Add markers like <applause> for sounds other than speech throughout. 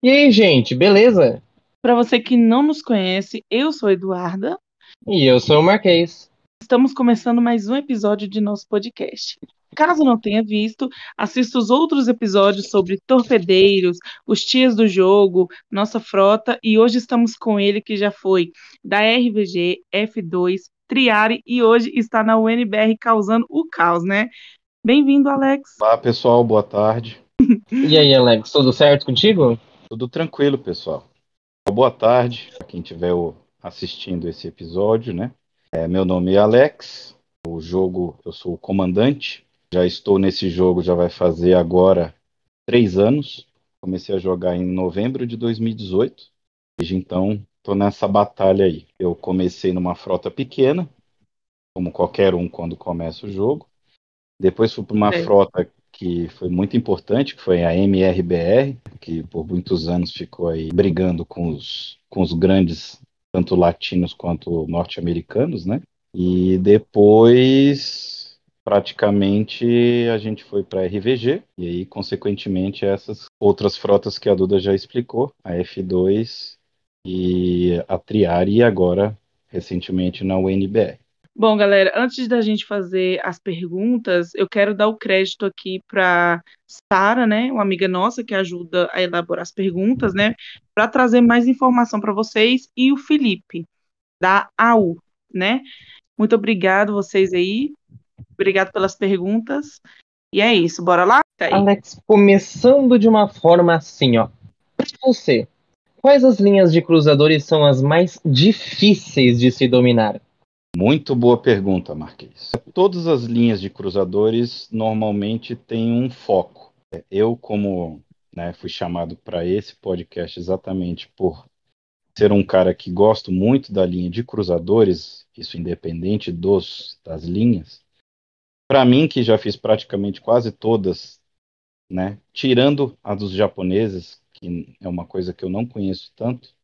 E aí, gente, beleza? Para você que não nos conhece, eu sou Eduarda. E eu sou o Marquês. Estamos começando mais um episódio de nosso podcast. Caso não tenha visto, assista os outros episódios sobre torpedeiros, os tias do jogo, nossa frota, e hoje estamos com ele que já foi da RVG, F2, Triari e hoje está na UNBR causando o caos, né? Bem-vindo, Alex. Olá, pessoal, boa tarde. <laughs> E aí, Alex, tudo certo contigo? Tudo tranquilo, pessoal. Boa tarde para quem estiver assistindo esse episódio, né? É, meu nome é Alex, o jogo, eu sou o comandante, já estou nesse jogo, já vai fazer agora três anos. Comecei a jogar em novembro de 2018, desde então estou nessa batalha aí. Eu comecei numa frota pequena, como qualquer um quando começa o jogo. Depois fui para uma é. frota que foi muito importante, que foi a MRBR, que por muitos anos ficou aí brigando com os, com os grandes, tanto latinos quanto norte-americanos, né? E depois, praticamente, a gente foi para a RVG, e aí, consequentemente, essas outras frotas que a Duda já explicou, a F2 e a Triari, e agora, recentemente, na UNBR. Bom, galera, antes da gente fazer as perguntas, eu quero dar o crédito aqui para Sara, né, uma amiga nossa que ajuda a elaborar as perguntas, né, para trazer mais informação para vocês e o Felipe da AU, né? Muito obrigado vocês aí. Obrigado pelas perguntas. E é isso, bora lá? Tá Alex, começando de uma forma assim, ó. Para você, quais as linhas de cruzadores são as mais difíceis de se dominar? Muito boa pergunta, Marquês. Todas as linhas de cruzadores normalmente têm um foco. Eu, como né, fui chamado para esse podcast exatamente por ser um cara que gosto muito da linha de cruzadores, isso independente dos das linhas. Para mim, que já fiz praticamente quase todas, né, tirando a dos japoneses, que é uma coisa que eu não conheço tanto,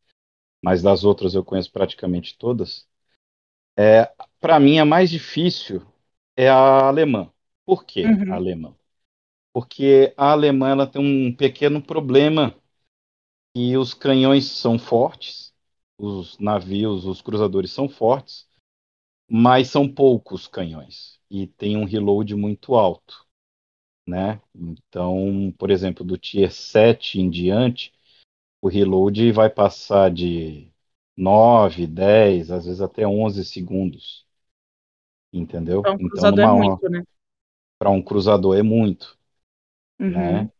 mas das outras eu conheço praticamente todas. É, para mim, a mais difícil é a alemã. Por que uhum. a alemã? Porque a alemã ela tem um pequeno problema e os canhões são fortes, os navios, os cruzadores são fortes, mas são poucos canhões e tem um reload muito alto, né? Então, por exemplo, do tier 7 em diante, o reload vai passar de 9, 10, às vezes até 11 segundos. Entendeu? Para um então, cruzador numa, é muito, né? Para um cruzador é muito. Uhum. Né?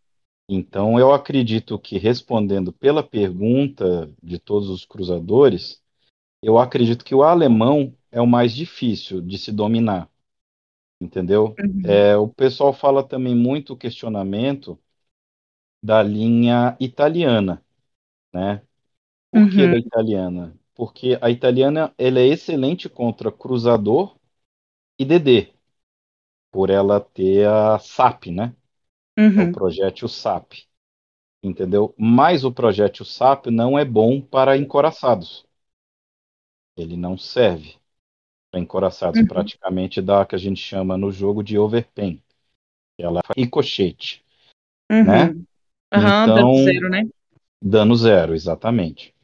Então, eu acredito que respondendo pela pergunta de todos os cruzadores, eu acredito que o alemão é o mais difícil de se dominar. Entendeu? Uhum. É, o pessoal fala também muito questionamento da linha italiana, né? Por uhum. que da italiana? Porque a italiana ela é excelente contra cruzador e DD, por ela ter a SAP, né? Uhum. É o projétil SAP. Entendeu? Mas o projétil SAP não é bom para encoraçados. Ele não serve para encoraçados. Uhum. Praticamente dá que a gente chama no jogo de overpen. Ela é ricochete. Uhum. Né? Uhum, então, dano zero, né? Dano zero, exatamente.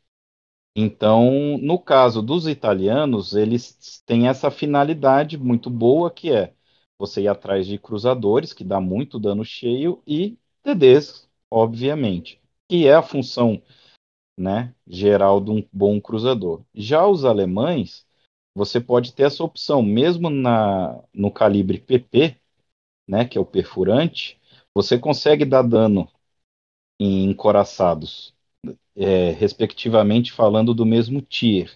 Então, no caso dos italianos, eles têm essa finalidade muito boa que é você ir atrás de cruzadores, que dá muito dano cheio, e TDs, obviamente, que é a função né, geral de um bom cruzador. Já os alemães, você pode ter essa opção, mesmo na, no calibre PP, né, que é o perfurante, você consegue dar dano em encoraçados é, respectivamente falando do mesmo tier,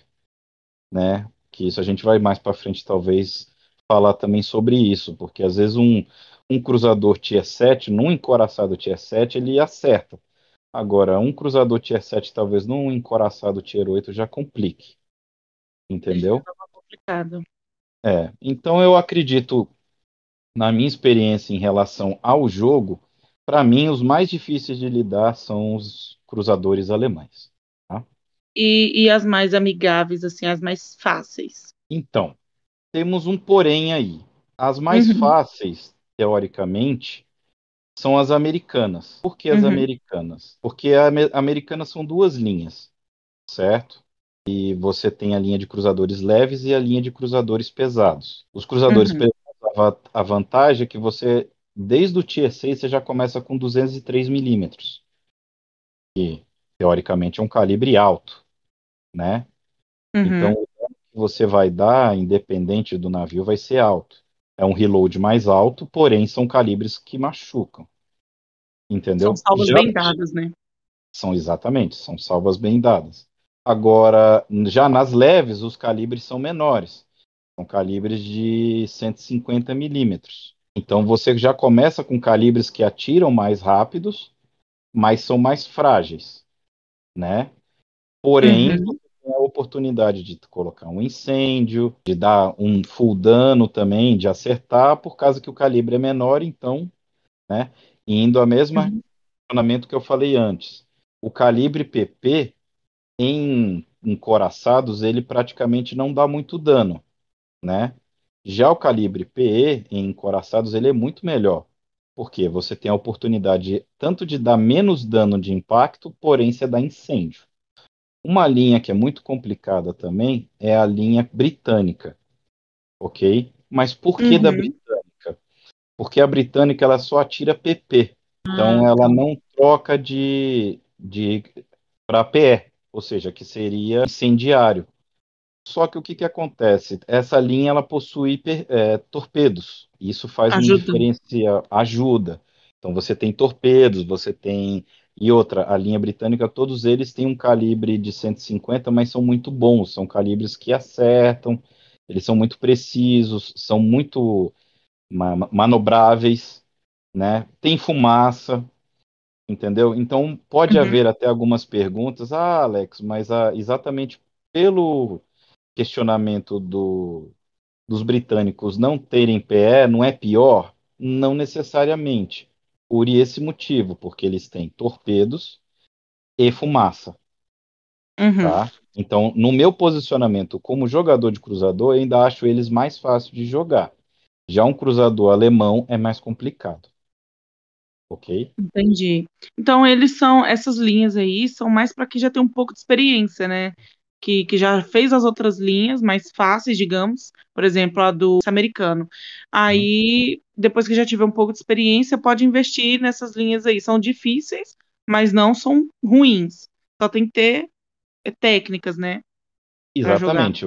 né? Que isso a gente vai mais para frente talvez falar também sobre isso, porque às vezes um, um cruzador tier 7, num encoraçado tier 7, ele acerta. Agora, um cruzador tier 7, talvez num encoraçado tier 8 já complique. Entendeu? Complicado. É, então eu acredito, na minha experiência em relação ao jogo, para mim os mais difíceis de lidar são os cruzadores alemães. Tá? E, e as mais amigáveis, assim, as mais fáceis? Então, temos um porém aí. As mais uhum. fáceis, teoricamente, são as americanas. Por que as Uhum. americanas? Porque a ame- americanas são duas linhas, certo? E você tem a linha de cruzadores leves e a linha de cruzadores pesados. Os cruzadores Uhum. pesados, a vantagem é que você, desde o Tier 6, você já começa com 203 milímetros, que teoricamente é um calibre alto, né? Uhum. Então, o dano que você vai dar, independente do navio, vai ser alto. É um reload mais alto, porém são calibres que machucam. Entendeu? São salvas Já- bem dadas, né? São exatamente, são salvas bem dadas. Agora, já nas leves, os calibres são menores. São calibres de 150 milímetros. Então você já começa com calibres que atiram mais rápidos, mas são mais frágeis, né? Porém, Uhum. você tem a oportunidade de colocar um incêndio, de dar um full dano também, de acertar, por causa que o calibre é menor, então, né? Indo a mesma Uhum. funcionamento que eu falei antes. O calibre PP em encoraçados ele praticamente não dá muito dano, né? Já o calibre PE em encoraçados ele é muito melhor, porque você tem a oportunidade tanto de dar menos dano de impacto, porém você dá incêndio. Uma linha que é muito complicada também é a linha britânica, ok? Mas por que da Uhum. britânica? Porque a britânica ela só atira PP, então Ah, ela tá. não troca de, de para PE, ou seja, que seria incendiário. Só que o que, que acontece? Essa linha ela possui é, torpedos. Isso faz Ajuda. diferencial, ajuda. Então você tem torpedos, você tem. E outra, a linha britânica, todos eles têm um calibre de 150, mas são muito bons. São calibres que acertam, eles são muito precisos, são muito ma- manobráveis, né? Tem fumaça, entendeu? Então pode Uhum. haver até algumas perguntas, ah, Alex, mas ah, exatamente pelo questionamento do, dos britânicos não terem PE não é pior? Não necessariamente. Por esse motivo, porque eles têm torpedos e fumaça, Uhum. tá? Então, no meu posicionamento como jogador de cruzador, eu ainda acho eles mais fáceis de jogar. Já um cruzador alemão é mais complicado. Ok? Entendi. Então, eles são, essas linhas aí são mais para quem já tem um pouco de experiência, né? Que, que já fez as outras linhas mais fáceis, digamos, por exemplo, a do americano. Aí, depois que já tiver um pouco de experiência, pode investir nessas linhas aí. São difíceis, mas não são ruins. Só tem que ter é, técnicas, né? Exatamente.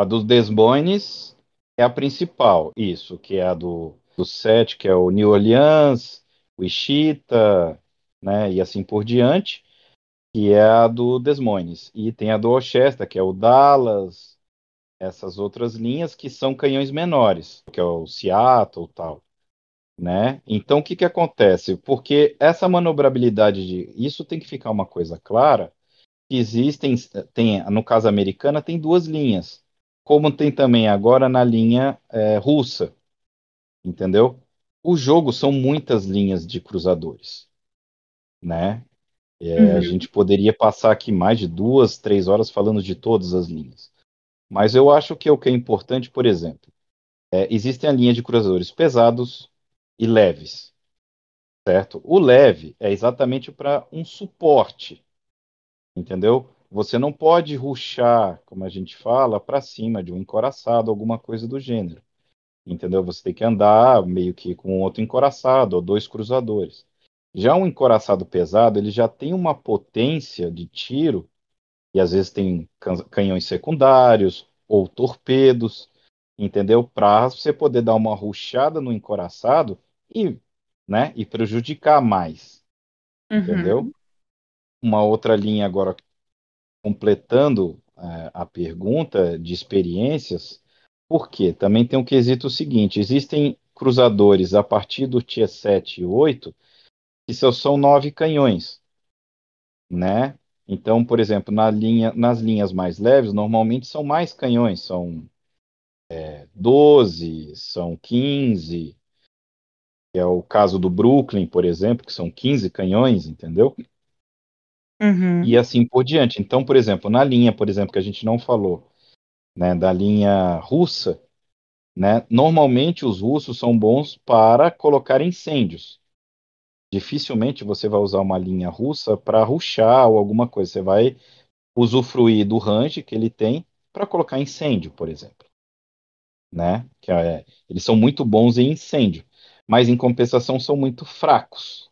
A dos Desmoines é a principal, isso, que é a do, do set, que é o New Orleans, o Ishita, né, e assim por diante, que é a do Desmoines. E tem a do Worcester, que é o Dallas, essas outras linhas que são canhões menores, que é o Seattle tal, né? Então, o que que acontece? Porque essa manobrabilidade de... Isso tem que ficar uma coisa clara, existem, tem, no caso americana, tem duas linhas, como tem também agora na linha é, russa, entendeu? O jogo são muitas linhas de cruzadores, né? É, a Uhum. gente poderia passar aqui mais de duas, três horas falando de todas as linhas. Mas eu acho que o que é importante, por exemplo, é, existem a linha de cruzadores pesados e leves, certo? O leve é exatamente para um suporte, entendeu? Você não pode ruxar, como a gente fala, para cima de um encoraçado, alguma coisa do gênero, entendeu? Você tem que andar meio que com outro encoraçado ou dois cruzadores. Já um encoraçado pesado, ele já tem uma potência de tiro e às vezes tem can- canhões secundários ou torpedos, entendeu? Para você poder dar uma rushada no encoraçado e, né, e prejudicar mais, entendeu? Uhum. Uma outra linha agora completando eh, a pergunta de experiências, por quê? Também tem um quesito seguinte: existem cruzadores a partir do Tier 7 e 8 que só são nove canhões, né? Então, por exemplo, na linha, nas linhas mais leves, normalmente são mais canhões, são é, 12, são 15, que é o caso do Brooklyn, por exemplo, que são 15 canhões, entendeu? Uhum. E assim por diante. Então, por exemplo, na linha, por exemplo, que a gente não falou, né, da linha russa, né, normalmente os russos são bons para colocar incêndios. Dificilmente você vai usar uma linha russa para ruxar ou alguma coisa. Você vai usufruir do range que ele tem para colocar incêndio, por exemplo. Né? Que é, eles são muito bons em incêndio, mas em compensação são muito fracos.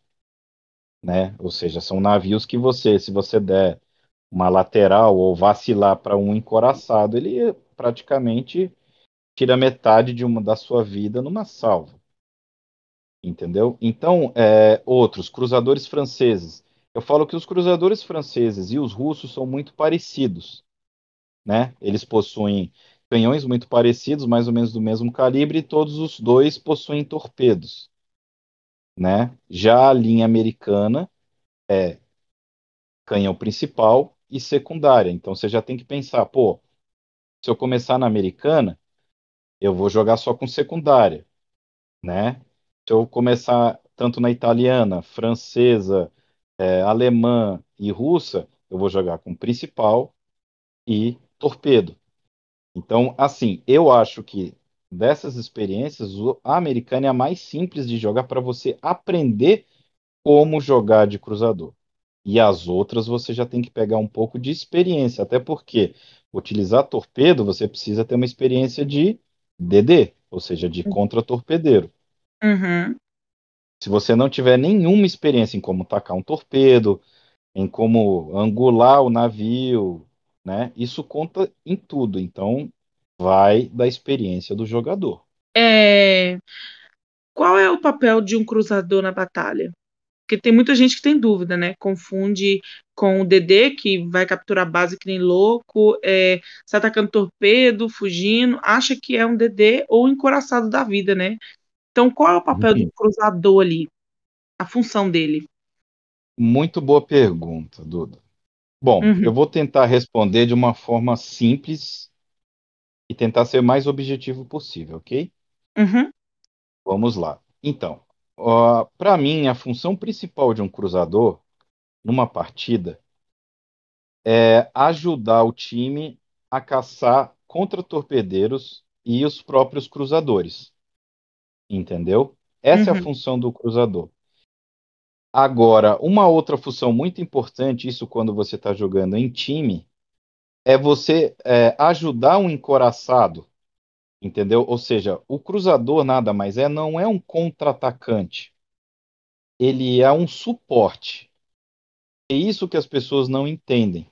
Né? Ou seja, são navios que você, se você der uma lateral ou vacilar para um encoraçado, ele praticamente tira metade de uma da sua vida numa salva. Entendeu? Então, é, outros, cruzadores franceses. Eu falo que os cruzadores franceses e os russos são muito parecidos. Né? Eles possuem canhões muito parecidos, mais ou menos do mesmo calibre, e todos os dois possuem torpedos. Né? Já a linha americana é canhão principal e secundária. Então você já tem que pensar, pô, se eu começar na americana, eu vou jogar só com secundária, né? Se eu começar tanto na italiana, francesa, é, alemã e russa, eu vou jogar com principal e torpedo. Então, assim, eu acho que dessas experiências, a americana é a mais simples de jogar para você aprender como jogar de cruzador. E as outras você já tem que pegar um pouco de experiência, até porque utilizar torpedo você precisa ter uma experiência de DD, ou seja, de contra-torpedeiro. Uhum. Se você não tiver nenhuma experiência em como tacar um torpedo, em como angular o navio, né? Isso conta em tudo. Então, vai da experiência do jogador. É... Qual é o papel de um cruzador na batalha? Porque tem muita gente que tem dúvida, né? Confunde com o DD, que vai capturar a base que nem louco, é, se atacando torpedo, fugindo, acha que é um DD ou encoraçado da vida, né? Então, qual é o papel do cruzador ali? A função dele? Muito boa pergunta, Duda. Bom, Uhum. eu vou tentar responder de uma forma simples e tentar ser mais objetivo possível, ok? Uhum. Vamos lá. Então, para mim, a função principal de um cruzador numa partida é ajudar o time a caçar contra-torpedeiros e os próprios cruzadores. Entendeu? Essa é a Uhum. função do cruzador. Agora, uma outra função muito importante, isso quando você está jogando em time, é você é, ajudar um encoraçado, entendeu? Ou seja, o cruzador nada mais é, não é um contra-atacante. Ele é um suporte. É isso que as pessoas não entendem.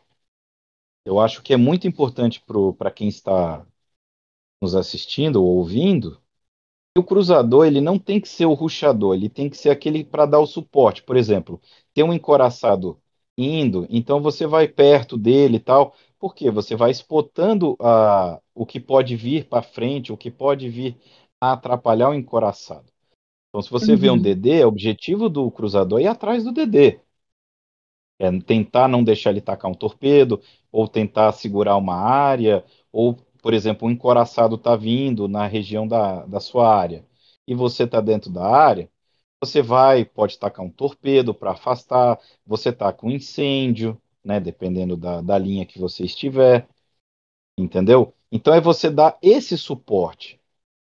Eu acho que é muito importante para quem está nos assistindo ou ouvindo, o cruzador ele não tem que ser o ruxador, ele tem que ser aquele para dar o suporte. Por exemplo, tem um encoraçado indo, então você vai perto dele e tal. Por quê? Você vai espotando a, o que pode vir para frente, o que pode vir a atrapalhar o encoraçado. Então, se você uhum. vê um DD, o objetivo do cruzador é ir atrás do DD. É tentar não deixar ele tacar um torpedo, ou tentar segurar uma área, ou por exemplo, um encoraçado está vindo na região da, da sua área e você está dentro da área, você vai, pode tacar um torpedo para afastar, você taca um incêndio, né, dependendo da, da linha que você estiver, entendeu? Então é você dar esse suporte,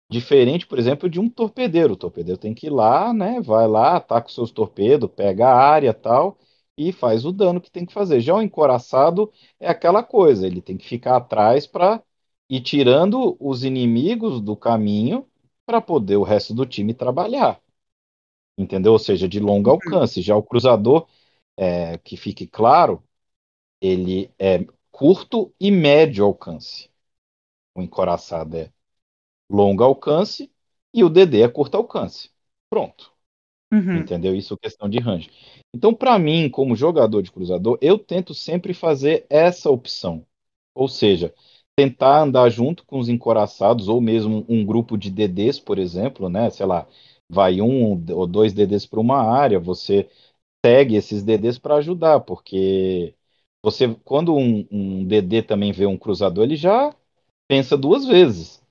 diferente, por exemplo, de um torpedeiro. O torpedeiro tem que ir lá, né, vai lá, ataca os seus torpedos, pega a área tal, e faz o dano que tem que fazer. Já o encoraçado é aquela coisa, ele tem que ficar atrás para e tirando os inimigos do caminho para poder o resto do time trabalhar. Entendeu? Ou seja, de longo alcance. Já o cruzador, é, que fique claro, ele é curto e médio alcance. O encoraçado é longo alcance e o DD é curto alcance. Pronto. Uhum. Entendeu? Isso é questão de range. Então, para mim, como jogador de cruzador, eu tento sempre fazer essa opção. Ou seja, tentar andar junto com os encoraçados, ou mesmo um grupo de DDs, por exemplo, né? Sei lá, vai um ou dois DDs para uma área, você segue esses DDs para ajudar, porque você, quando um, um, DD também vê um cruzador, ele já pensa duas vezes,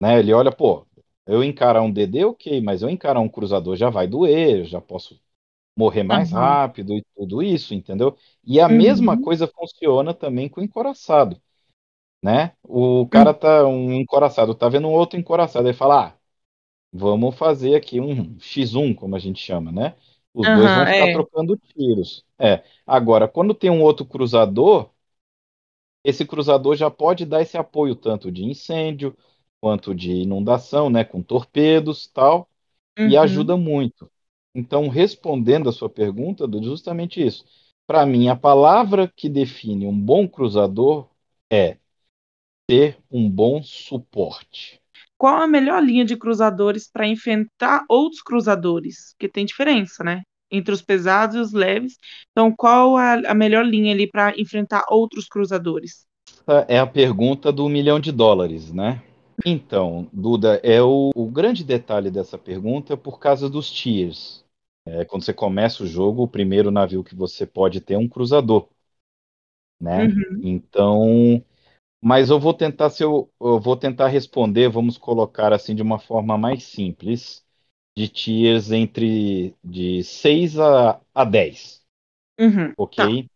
né? Ele olha, pô, Eu encarar um DD, ok, mas eu encarar um cruzador já vai doer, eu já posso morrer mais Aham. rápido e tudo isso, entendeu? E a mesma Uhum. coisa funciona também com o encoraçado, né? O Uhum. cara tá, um encoraçado, tá vendo um outro encoraçado, ele fala, ah, vamos fazer aqui um X1, como a gente chama, né? Os dois vão ficar é. trocando tiros. É. Agora, quando tem um outro cruzador, esse cruzador já pode dar esse apoio tanto de incêndio quanto de inundação, né, com torpedos, tal, e Uhum. ajuda muito. Então, respondendo a sua pergunta, justamente isso. Para mim, a palavra que define um bom cruzador é ter um bom suporte. Qual a melhor linha de cruzadores para enfrentar outros cruzadores? Porque tem diferença, né? Entre os pesados e os leves. Então, qual a, a melhor linha ali para enfrentar outros cruzadores? Essa é a pergunta do milhão de dólares, né? Então, Duda, é o, o grande detalhe dessa pergunta é por causa dos tiers. É, quando você começa o jogo, o primeiro navio que você pode ter é um cruzador, né? Uhum. Então, mas eu vou tentar se eu, eu vou tentar responder, vamos colocar assim de uma forma mais simples, de tiers entre de 6 a, a 10, Uhum. Tá, ok?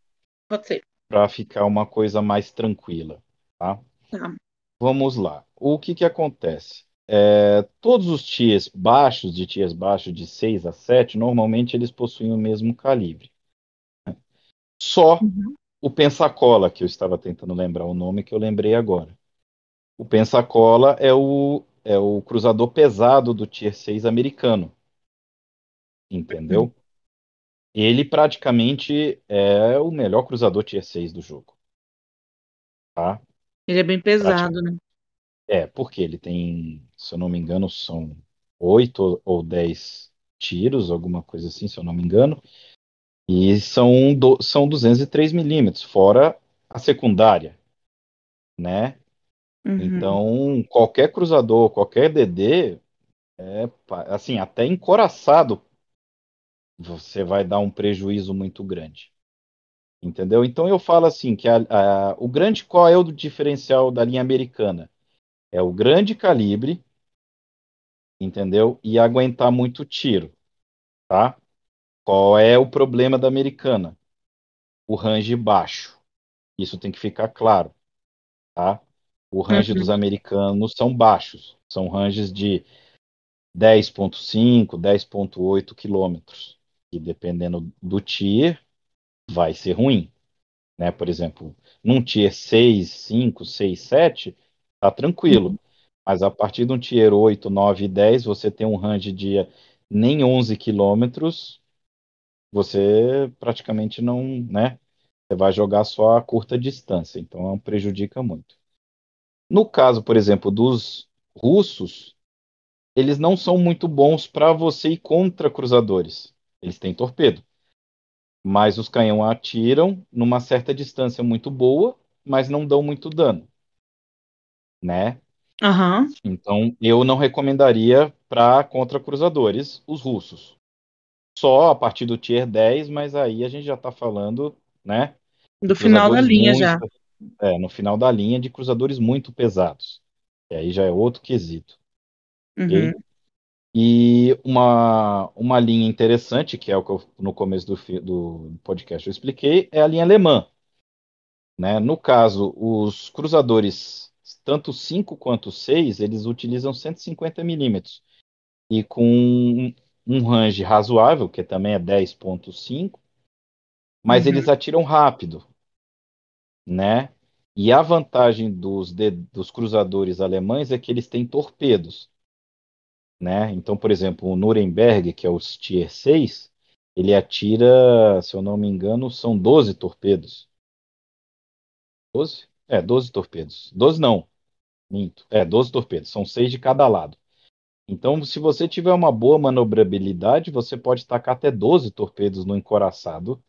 pode ser. Para ficar uma coisa mais tranquila, tá? Tá. Vamos lá. O que que acontece? É, todos os tiers baixos, de tiers baixos de 6 a 7, normalmente eles possuem o mesmo calibre. Só Uhum. O Pensacola, que eu estava tentando lembrar o nome, que eu lembrei agora. O Pensacola é o, é o cruzador pesado do tier 6 americano, entendeu? Ele praticamente é o melhor cruzador tier 6 do jogo, tá? Ele é bem pesado, né? É, porque ele tem, se eu não me engano, são 8 ou 10 tiros, alguma coisa assim, se eu não me engano. E são, do, são 203 milímetros, fora a secundária, né? Uhum. Então, qualquer cruzador, qualquer DD, é, assim, até encoraçado, você vai dar um prejuízo muito grande, entendeu? Então, eu falo assim, que a, a- o grande, qual é o diferencial da linha americana? É o grande calibre, entendeu? E aguentar muito tiro, tá? Qual é o problema da americana? O range baixo. Isso tem que ficar claro, tá? O range dos Uhum. americanos são baixos, são ranges de 10.5, 10.8 quilômetros. E dependendo do tier, vai ser ruim, né? Por exemplo, num tier 6, 5, 6, 7, tá tranquilo. Uhum. Mas a partir de um tier 8, 9 e 10, você tem um range de nem 11 quilômetros, você praticamente não, né? Você vai jogar só a curta distância, então prejudica muito. No caso, por exemplo, dos russos, eles não são muito bons para você ir contra cruzadores. Eles têm torpedo, mas os canhão atiram numa certa distância muito boa, mas não dão muito dano, né? Aham. Então, eu não recomendaria para contra cruzadores os russos. Só a partir do tier 10, mas aí a gente já está falando, né, Do final da linha muito, já. é, no final da linha de cruzadores muito pesados. E aí já é outro quesito, Uhum. E uma, uma linha interessante, que é o que eu, no começo do, do podcast eu expliquei, é a linha alemã. Né? No caso, os cruzadores, tanto 5 quanto 6, eles utilizam 150 milímetros. E com um, range razoável, que também é 10.5, mas eles Uhum. atiram rápido. Né? E a vantagem dos, de- dos cruzadores alemães é que eles têm torpedos. né? Então, por exemplo, o Nuremberg, que é o Tier 6, ele atira, se eu não me engano, são 12 torpedos. 12? É, 12 torpedos. 12 não, minto. É, 12 torpedos, são 6 de cada lado. Então, se você tiver uma boa manobrabilidade, você pode tacar até 12 torpedos no encoraçado,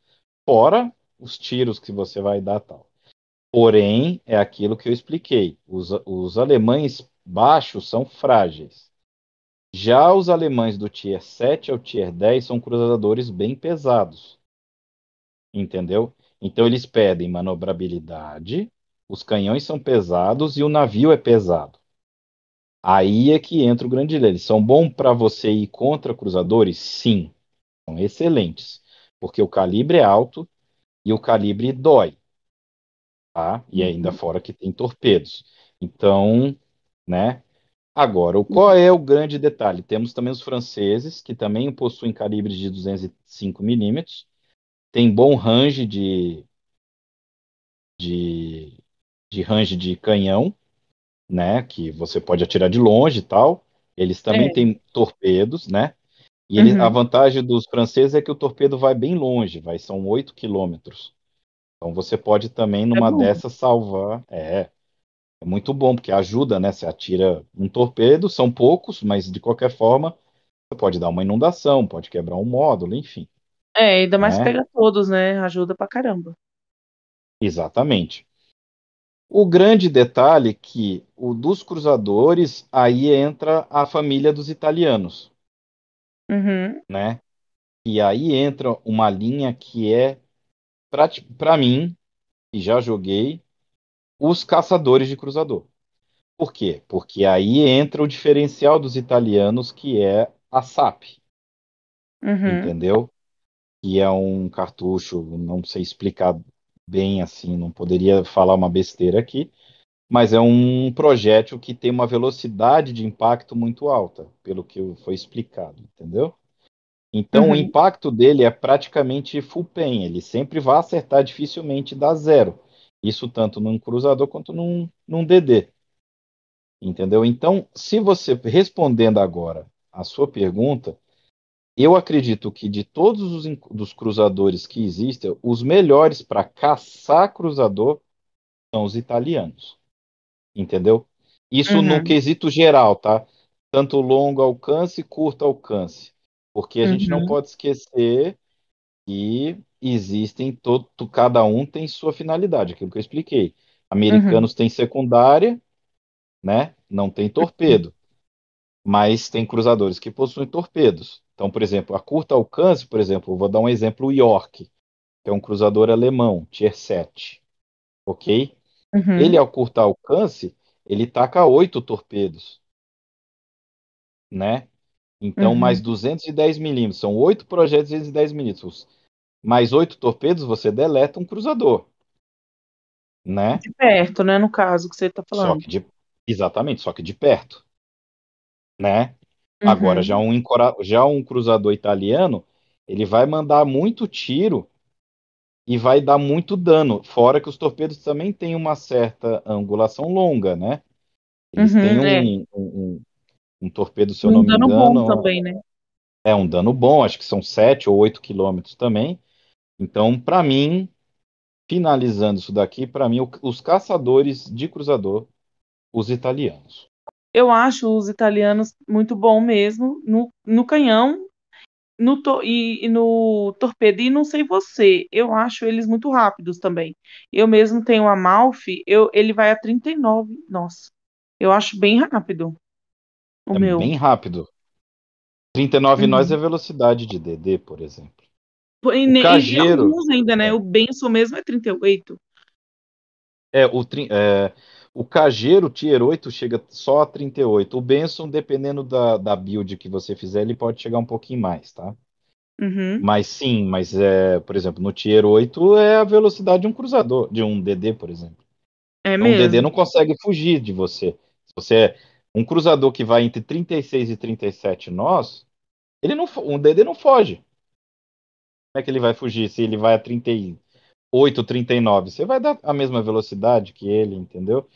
fora os tiros que você vai dar tal. Porém, é aquilo que eu expliquei. Os, os alemães baixos são frágeis. Já os alemães do Tier 7 ao Tier 10 são cruzadores bem pesados, entendeu? Então eles pedem manobrabilidade, os canhões são pesados e o navio é pesado. Aí é que entra o grande dilema. Eles são bons para você ir contra cruzadores? Sim, são excelentes, porque o calibre é alto e o calibre dói, tá? E ainda fora que tem torpedos. Então, né? Agora, qual é o grande detalhe? Temos também os franceses, que também possuem calibres de 205 milímetros, tem bom range de, de, de range de canhão, né? Que você pode atirar de longe e tal. Eles também É. têm torpedos, né? E ele- Uhum. a vantagem dos franceses é que o torpedo vai bem longe, vai, são 8 quilômetros. Então você pode também, numa É dessas, salvar. É, é muito bom, porque ajuda, né? Você atira um torpedo, são poucos, mas de qualquer forma, você pode dar uma inundação, pode quebrar um módulo, enfim. É, ainda mais Né? pega todos, né? Ajuda pra caramba. Exatamente. O grande detalhe é que o dos cruzadores, aí entra a família dos italianos, Uhum. né? E aí entra uma linha que é, para mim, que já joguei, os caçadores de cruzador. Por quê? Porque aí entra o diferencial dos italianos, que é a SAP, Uhum. entendeu? Que é um cartucho, não sei explicar bem assim, não poderia falar uma besteira aqui, mas é um projétil que tem uma velocidade de impacto muito alta, pelo que foi explicado, entendeu? Então o Uhum. impacto dele é praticamente full pen, ele sempre vai acertar dificilmente dá zero. Isso tanto num cruzador quanto num, num DD. Entendeu? Então, se você respondendo agora a sua pergunta, eu acredito que de todos os dos cruzadores que existem, os melhores para caçar cruzador são os italianos. Entendeu? Isso no Uhum. quesito geral, tá? Tanto longo alcance, curto alcance. Porque a gente não Uhum. pode esquecer que existem todo, cada um tem sua finalidade, aquilo que eu expliquei. Americanos têm secundária, né? Não tem torpedo, <laughs> mas tem cruzadores que possuem torpedos. Então, por exemplo, a curto alcance, por exemplo, vou dar um exemplo, o York, que é um cruzador alemão, Tier 7, ok? Uhum. Ele, ao curto alcance, ele taca oito torpedos, né? Então, Uhum. mais 210 milímetros, são oito projetos de 210 milímetros. Mais oito torpedos, você deleta um cruzador, né? De perto, né? No caso que você tá Só falando. que de, exatamente, só que de perto, né? Uhum. Agora, já um, já um cruzador italiano, ele vai mandar muito tiro e vai dar muito dano. Fora que os torpedos também têm uma certa angulação longa, né? Eles Uhum, têm é. um, um, um- um torpedo, se eu Um não me dano engano, bom também, né? é um dano bom, acho que são 7 ou 8 quilômetros também. Então, para mim, finalizando isso daqui, para mim, os caçadores de cruzador, os italianos. Eu acho os italianos muito bom mesmo no, no canhão no to- e, e no torpedo. E não sei você, eu acho eles muito rápidos também. Eu mesmo tenho a Amalfi, eu, ele vai a 39. Nossa, eu acho bem rápido o É meu. bem rápido. 39 Uhum. nós é velocidade de DD, por exemplo. Pô, E, O e ainda, né? é. O Benson mesmo é 38. É, o, é, o Cageiro Tier 8 chega só a 38. O Benson, dependendo da, da build que você fizer, ele pode chegar um pouquinho mais, tá? Uhum. Mas sim, mas é, por exemplo, no Tier 8 é a velocidade de um cruzador, de um DD, por exemplo. É Então, o DD mesmo. não consegue fugir de você. Se você é um cruzador que vai entre 36 e 37 nós, ele não, um DD não foge. Como é que ele vai fugir se ele vai a 38, 39? Você vai dar a mesma velocidade que ele, entendeu?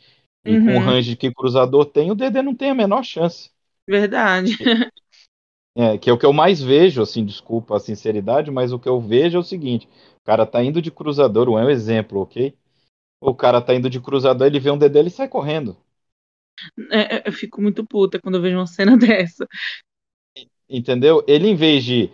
E com o Uhum. range que o cruzador tem, o DD não tem a menor chance. Verdade. É, que é o que eu mais vejo, assim, desculpa a sinceridade, mas o que eu vejo é o seguinte: o cara tá indo de cruzador, um é um exemplo, ok? O cara tá indo de cruzador, ele vê um DD, ele sai correndo. É, é, eu fico muito puta quando eu vejo uma cena <laughs> dessa. Entendeu? Ele, em vez de,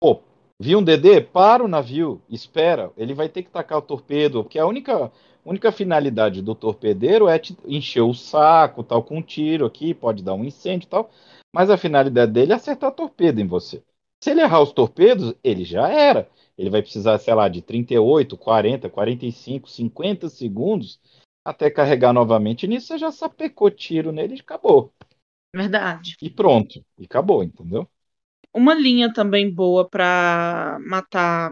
pô, viu um DD, para o navio, espera. Ele vai ter que tacar o torpedo, porque a única, única finalidade do torpedeiro é encher o saco, tal, com um tiro aqui, pode dar um incêndio e tal. Mas a finalidade dele é acertar torpedo em você. Se ele errar os torpedos, ele já era. Ele vai precisar, sei lá, de 38, 40, 45, 50 segundos até carregar novamente. Nisso você já sapecou tiro nele e acabou. Verdade. E pronto. E acabou, entendeu? Uma linha também boa para matar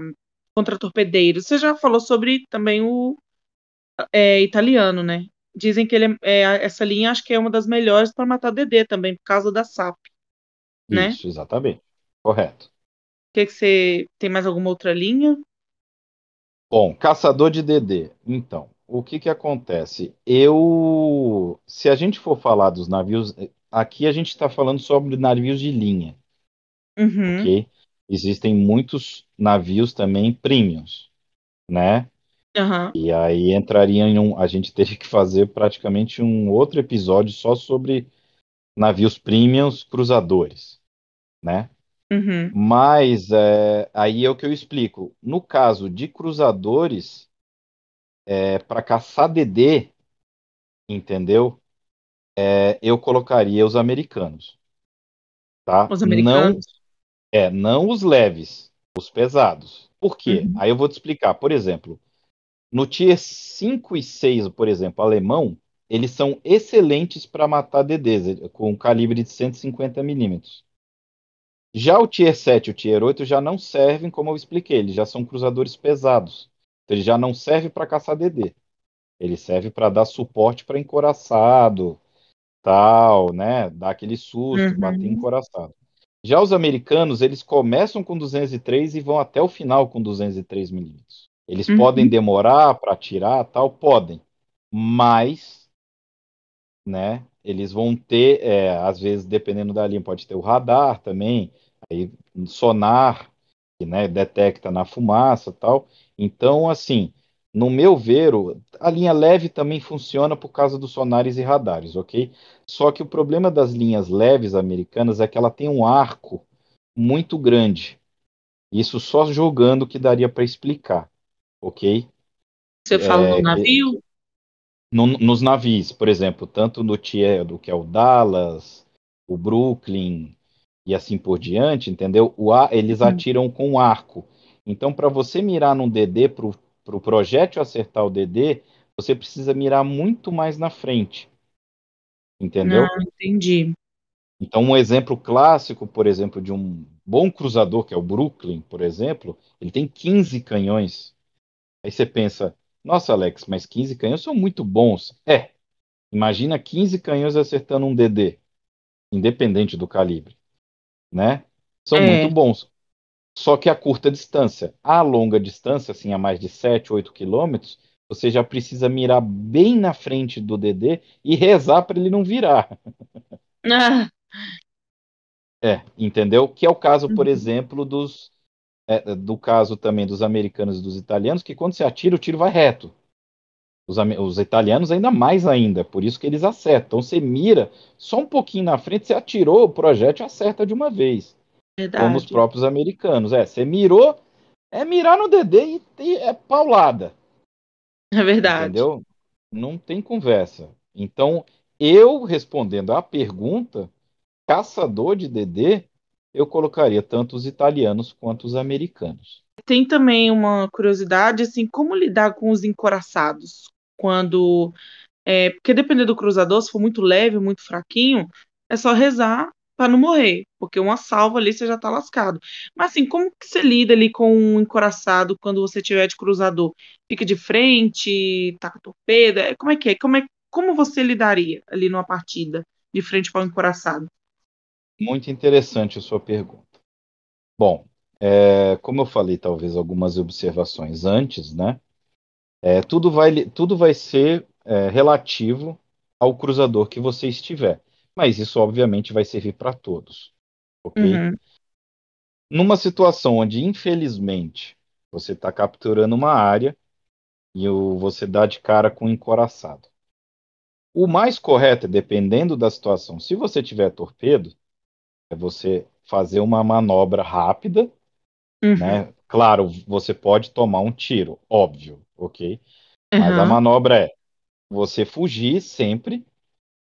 contra torpedeiros. Você já falou sobre também o é, italiano, né? Dizem que ele é, é, essa linha acho que é uma das melhores para matar DD também, por causa da SAP. Né? Isso, exatamente. Correto. O que, que você tem mais alguma outra linha? Bom, caçador de DD. Então, o que que acontece? Eu, se a gente for falar dos navios, aqui a gente está falando sobre navios de linha, Uhum. ok? Existem muitos navios também premiums, né? Aham. E aí entraria em um, a gente <laughs> teria que fazer praticamente um outro episódio só sobre navios premiums cruzadores, né? Uhum. Mas é, aí é o que eu explico. No caso de cruzadores, é, para caçar DD, entendeu? É, eu colocaria os americanos, tá? Os Não, americanos. É, não os leves, os pesados. Por quê? Uhum. Aí eu vou te explicar. Por exemplo, no tier 5 e 6, por exemplo, alemão, eles são excelentes para matar DDs com calibre de 150 milímetros. Já o Tier 7 e o Tier 8 já não servem, como eu expliquei, eles já são cruzadores pesados. Então, ele já não serve para caçar DD. Ele serve para dar suporte para encoraçado, tal, né? Dar aquele susto, Uhum. bater encoraçado. Já os americanos, eles começam com 203 e vão até o final com 203 milímetros. Eles Uhum. podem demorar para atirar, tal, podem, mas, né? Eles vão ter, é, às vezes, dependendo da linha, pode ter o radar também, aí sonar, que né, detecta na fumaça, tal. Então, assim, no meu ver, a linha leve também funciona por causa dos sonares e radares, ok? Só que o problema das linhas leves americanas é que ela tem um arco muito grande. Isso só jogando que daria para explicar, ok? Você fala É, no navio? No- nos navios, por exemplo, tanto no Tier, do que é o Dallas, o Brooklyn e assim por diante, entendeu? O ar, eles Uhum. atiram com arco. Então, para você mirar num DD, para o pro projétil acertar o DD, você precisa mirar muito mais na frente, entendeu? Ah, entendi. Então, um exemplo clássico, por exemplo, de um bom cruzador, que é o Brooklyn, por exemplo, ele tem 15 canhões. Aí você pensa, nossa, Alex, mas 15 canhões são muito bons. É, imagina 15 canhões acertando um DD, independente do calibre, né? São É. muito bons. Só que a curta distância. A longa distância, assim, a mais de 7, 8 quilômetros, você já precisa mirar bem na frente do DD e rezar para ele não virar. Ah, É, entendeu? Que é o caso, por Uhum. exemplo, dos é, do caso também dos americanos e dos italianos, que quando você atira, o tiro vai reto. Os, os italianos ainda mais ainda, por isso que eles acertam. Então você mira só um pouquinho na frente, você atirou, o projétil acerta de uma vez. Como os verdade. próprios americanos. É, você mirou, é mirar no DD e, e é paulada. É verdade. Entendeu? Não tem conversa. Então, eu respondendo à pergunta, caçador de DD, eu colocaria tanto os italianos quanto os americanos. Tem também uma curiosidade, assim, como lidar com os encoraçados? Quando. É, porque dependendo do cruzador, se for muito leve, muito fraquinho, é só rezar para não morrer, porque uma salva ali você já tá lascado. Mas assim, como que você lida ali com um encoraçado quando você tiver de cruzador? Fica de frente, taca torpedo? É, Como é que é? Como, é? como você lidaria ali numa partida de frente para o encoraçado? Muito interessante a sua pergunta. Bom, é, como eu falei, talvez algumas observações antes, né? É, tudo vai, tudo vai ser é, relativo ao cruzador que você estiver. Mas isso, obviamente, vai servir para todos. Ok? Uhum, Numa situação onde, infelizmente, você está capturando uma área e você dá de cara com um encoraçado. O mais correto, dependendo da situação, se você tiver torpedo, é você fazer uma manobra rápida, uhum, né? Claro, você pode tomar um tiro, óbvio, ok? Mas a uhum, manobra é você fugir sempre,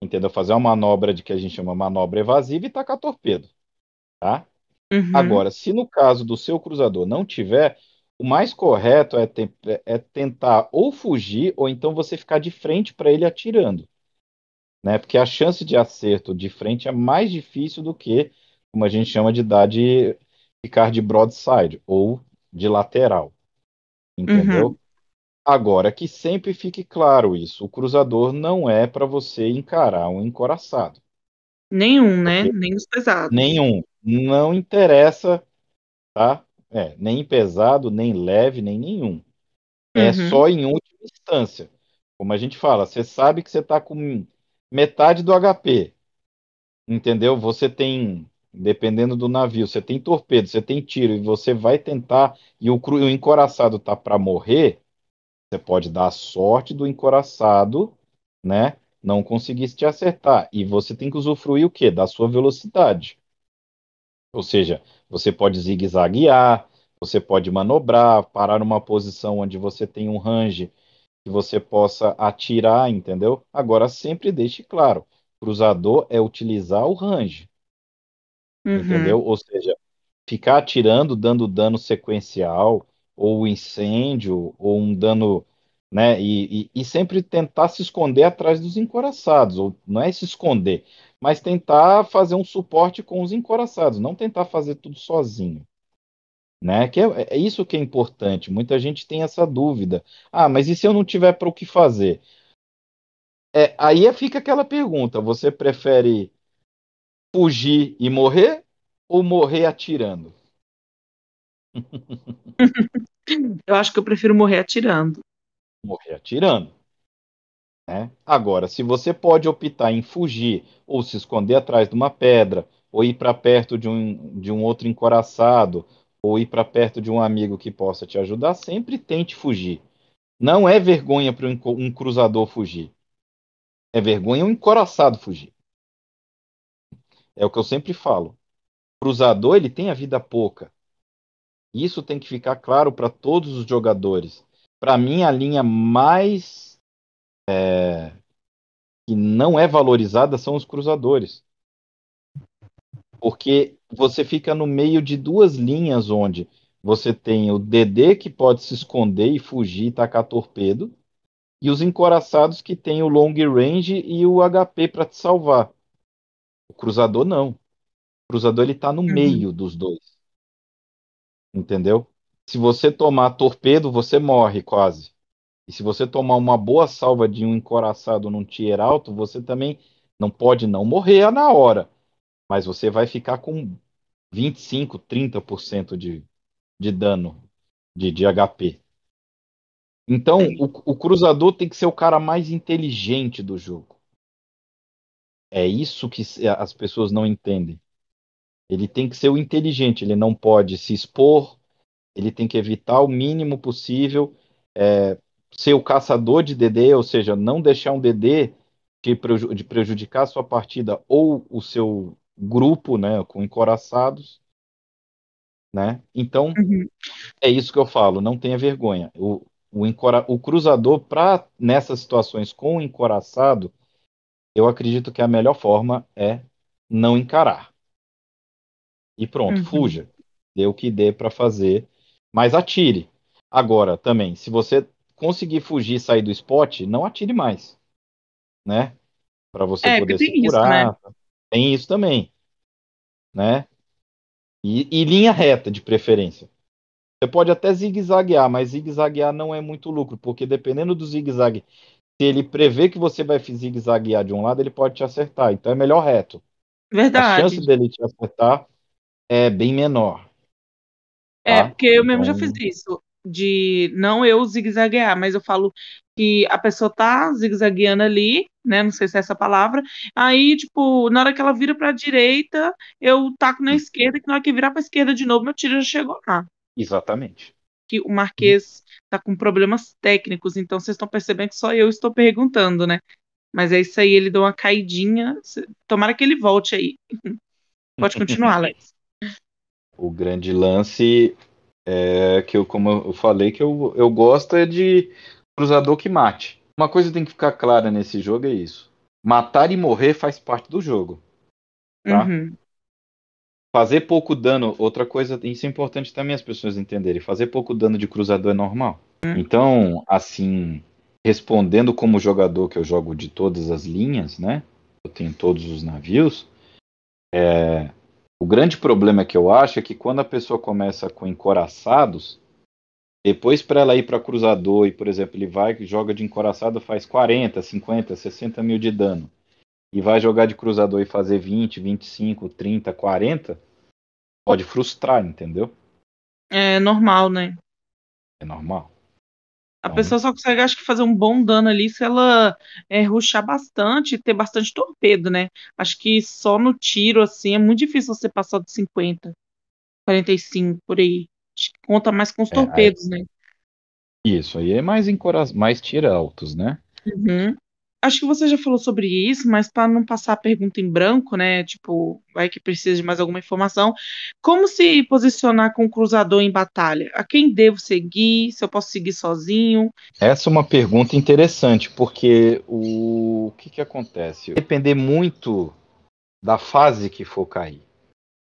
entendeu? Fazer uma manobra de que a gente chama manobra evasiva e tacar torpedo, tá? uhum. Agora, se no caso do seu cruzador não tiver, o mais correto é, te- é tentar ou fugir ou então você ficar de frente para ele atirando. né? Porque a chance de acerto de frente é mais difícil do que, como a gente chama de dar de ficar de broadside ou de lateral. Entendeu? Uhum. Agora, que sempre fique claro isso, o cruzador não é para você encarar um encoraçado. Nenhum, né? Porque Nem os pesados. nenhum. Não interessa, tá? É, nem pesado, nem leve, nem nenhum. É Uhum. só em última instância. Como a gente fala, você sabe que você está com metade do HP. Entendeu? Você tem, dependendo do navio, você tem torpedo, você tem tiro, e você vai tentar, e o, cru- o encoraçado tá para morrer, você pode dar a sorte do encoraçado, né? Não conseguir te acertar. E você tem que usufruir o quê? Da sua velocidade. Ou seja, você pode zigue-zaguear, você pode manobrar, parar numa posição onde você tem um range que você possa atirar, entendeu? Agora, sempre deixe claro, cruzador é utilizar o range, Uhum. entendeu? Ou seja, ficar atirando, dando dano sequencial, ou incêndio, ou um dano, né? E, e, e sempre tentar se esconder atrás dos encoraçados, ou não é se esconder, mas tentar fazer um suporte com os encoraçados, não tentar fazer tudo sozinho. Né? Que é, é isso que é importante. Muita gente tem essa dúvida. Ah, mas e se eu não tiver para o que fazer? É, aí fica aquela pergunta: você prefere fugir e morrer ou morrer atirando? <laughs> Eu acho que eu prefiro morrer atirando. Morrer atirando. Né? Agora, se você pode optar em fugir ou se esconder atrás de uma pedra, ou ir para perto de um, de um outro encoraçado, ou ir para perto de um amigo que possa te ajudar, sempre tente fugir. Não é vergonha para um, cruzador fugir. É vergonha um encoraçado fugir. É o que eu sempre falo. O cruzador ele tem a vida pouca. Isso tem que ficar claro para todos os jogadores. Para mim, a linha mais é, que não é valorizada são os cruzadores. Porque você fica no meio de duas linhas onde você tem o DD que pode se esconder e fugir e tacar torpedo, e os encoraçados que tem o long range e o HP para te salvar. O cruzador não. O cruzador ele tá no Uhum. meio dos dois. Entendeu? Se você tomar torpedo, você morre quase. E se você tomar uma boa salva de um encoraçado num tier alto, você também não pode não morrer na hora. Mas você vai ficar com 25, 30% de, de dano de, de HP. Então, o, o cruzador tem que ser o cara mais inteligente do jogo. É isso que as pessoas não entendem. Ele tem que ser o inteligente, ele não pode se expor, ele tem que evitar o mínimo possível, é, ser o caçador de DD, ou seja, não deixar um DD de, preju- de prejudicar a sua partida ou o seu grupo, né, com encoraçados, né? Então, Uhum. é isso que eu falo, não tenha vergonha. O, o, encora- o cruzador, para nessas situações com o encoraçado, eu acredito que a melhor forma é não encarar. E pronto, Uhum. fuja. Dê o que dê para fazer, mas atire. Agora, também, se você conseguir fugir e sair do spot, não atire mais, né? Para você É, poder se tem isso, né? curar. Tem isso também, né? E, e linha reta, de preferência. Você pode até zigue-zaguear, mas zigue-zaguear não é muito lucro, porque dependendo do zigue-zague, se ele prevê que você vai zigue-zaguear de um lado, ele pode te acertar. Então é melhor reto. A Verdade. chance dele te acertar é bem menor. É, Tá? porque eu mesmo já Então, fiz isso, de não eu zigue-zaguear, mas eu falo que a pessoa tá zigue-zagueando ali, né? Não sei se é essa palavra. Aí, tipo, na hora que ela vira pra direita, eu taco na esquerda, que na hora que virar pra esquerda de novo, meu tiro já chegou lá. exatamente. Que o Marquês tá com problemas técnicos, então vocês estão percebendo que só eu estou perguntando, né? Mas é isso aí, ele deu uma caidinha. Tomara que ele volte aí. <laughs> Pode continuar, <laughs> Alex. O grande lance é que eu, como eu falei, que eu, eu gosto é de cruzador que mate. Uma coisa que tem que ficar clara nesse jogo é isso. Matar e morrer faz parte do jogo. Tá? Uhum. Fazer pouco dano, outra coisa, isso é importante também as pessoas entenderem. Fazer pouco dano de cruzador é normal. Então, assim, respondendo como jogador que eu jogo de todas as linhas, né? Eu tenho todos os navios. É, o grande problema que eu acho é que quando a pessoa começa com encoraçados, depois para ela ir para cruzador e, por exemplo, ele vai joga de encoraçado faz 40, 50, 60 mil de dano e vai jogar de cruzador e fazer 20, 25, 30, 40, pode frustrar, entendeu? É normal, né? É normal. A então, pessoa só consegue, acho que, fazer um bom dano ali se ela é, ruxar bastante e ter bastante torpedo, né? Acho que só no tiro, assim, é muito difícil você passar de 50, 45, por aí. Acho que conta mais com os é, torpedos, aí... né? Isso, aí é mais, encora... mais tira altos, né? Uhum. Acho que você já falou sobre isso, mas para não passar a pergunta em branco, né? Tipo, vai que precisa de mais alguma informação. Como se posicionar com o cruzador em batalha? A quem devo seguir? Se eu posso seguir sozinho? Essa é uma pergunta interessante, porque o, o que, que acontece? Depender muito da fase que for cair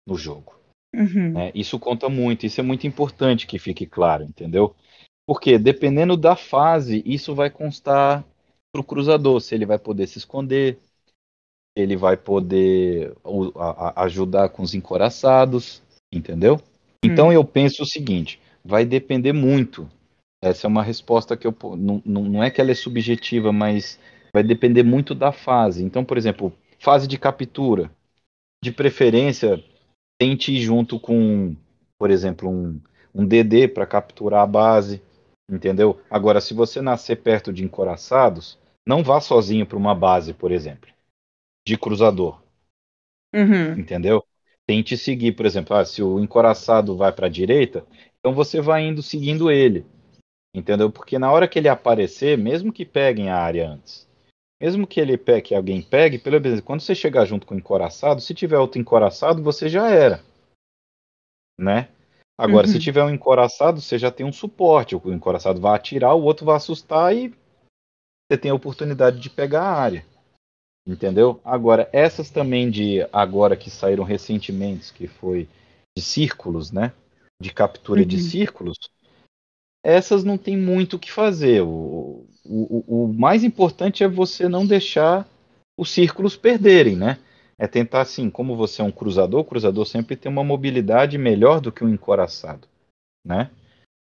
no jogo. Uhum. Né? Isso conta muito, isso é muito importante que fique claro, entendeu? Porque dependendo da fase, isso vai constar para o cruzador, se ele vai poder se esconder, ele vai poder ajudar com os encoraçados, entendeu? Então hum. eu penso o seguinte: vai depender muito. Essa é uma resposta que eu não, não é que ela é subjetiva, mas vai depender muito da fase. Então, por exemplo, fase de captura, de preferência, tente ir junto com, por exemplo, um, um DD para capturar a base, entendeu? Agora, se você nascer perto de encoraçados, não vá sozinho para uma base, por exemplo, de cruzador. Uhum. Entendeu? Tente seguir, por exemplo, ah, se o encoraçado vai para a direita, então você vai indo seguindo ele. Entendeu? Porque na hora que ele aparecer, mesmo que peguem a área antes, mesmo que ele pegue, que alguém pegue, pelo menos quando você chegar junto com o encoraçado, se tiver outro encoraçado, você já era. Né? Agora, uhum. se tiver um encoraçado, você já tem um suporte. O encoraçado vai atirar, o outro vai assustar e você tem a oportunidade de pegar a área. Entendeu? Agora, essas também de agora que saíram recentemente, que foi de círculos, né? De captura uhum. de círculos, essas não tem muito o que fazer. O, o, o mais importante é você não deixar os círculos perderem, né? É tentar assim, como você é um cruzador, o cruzador sempre tem uma mobilidade melhor do que um encoraçado, né?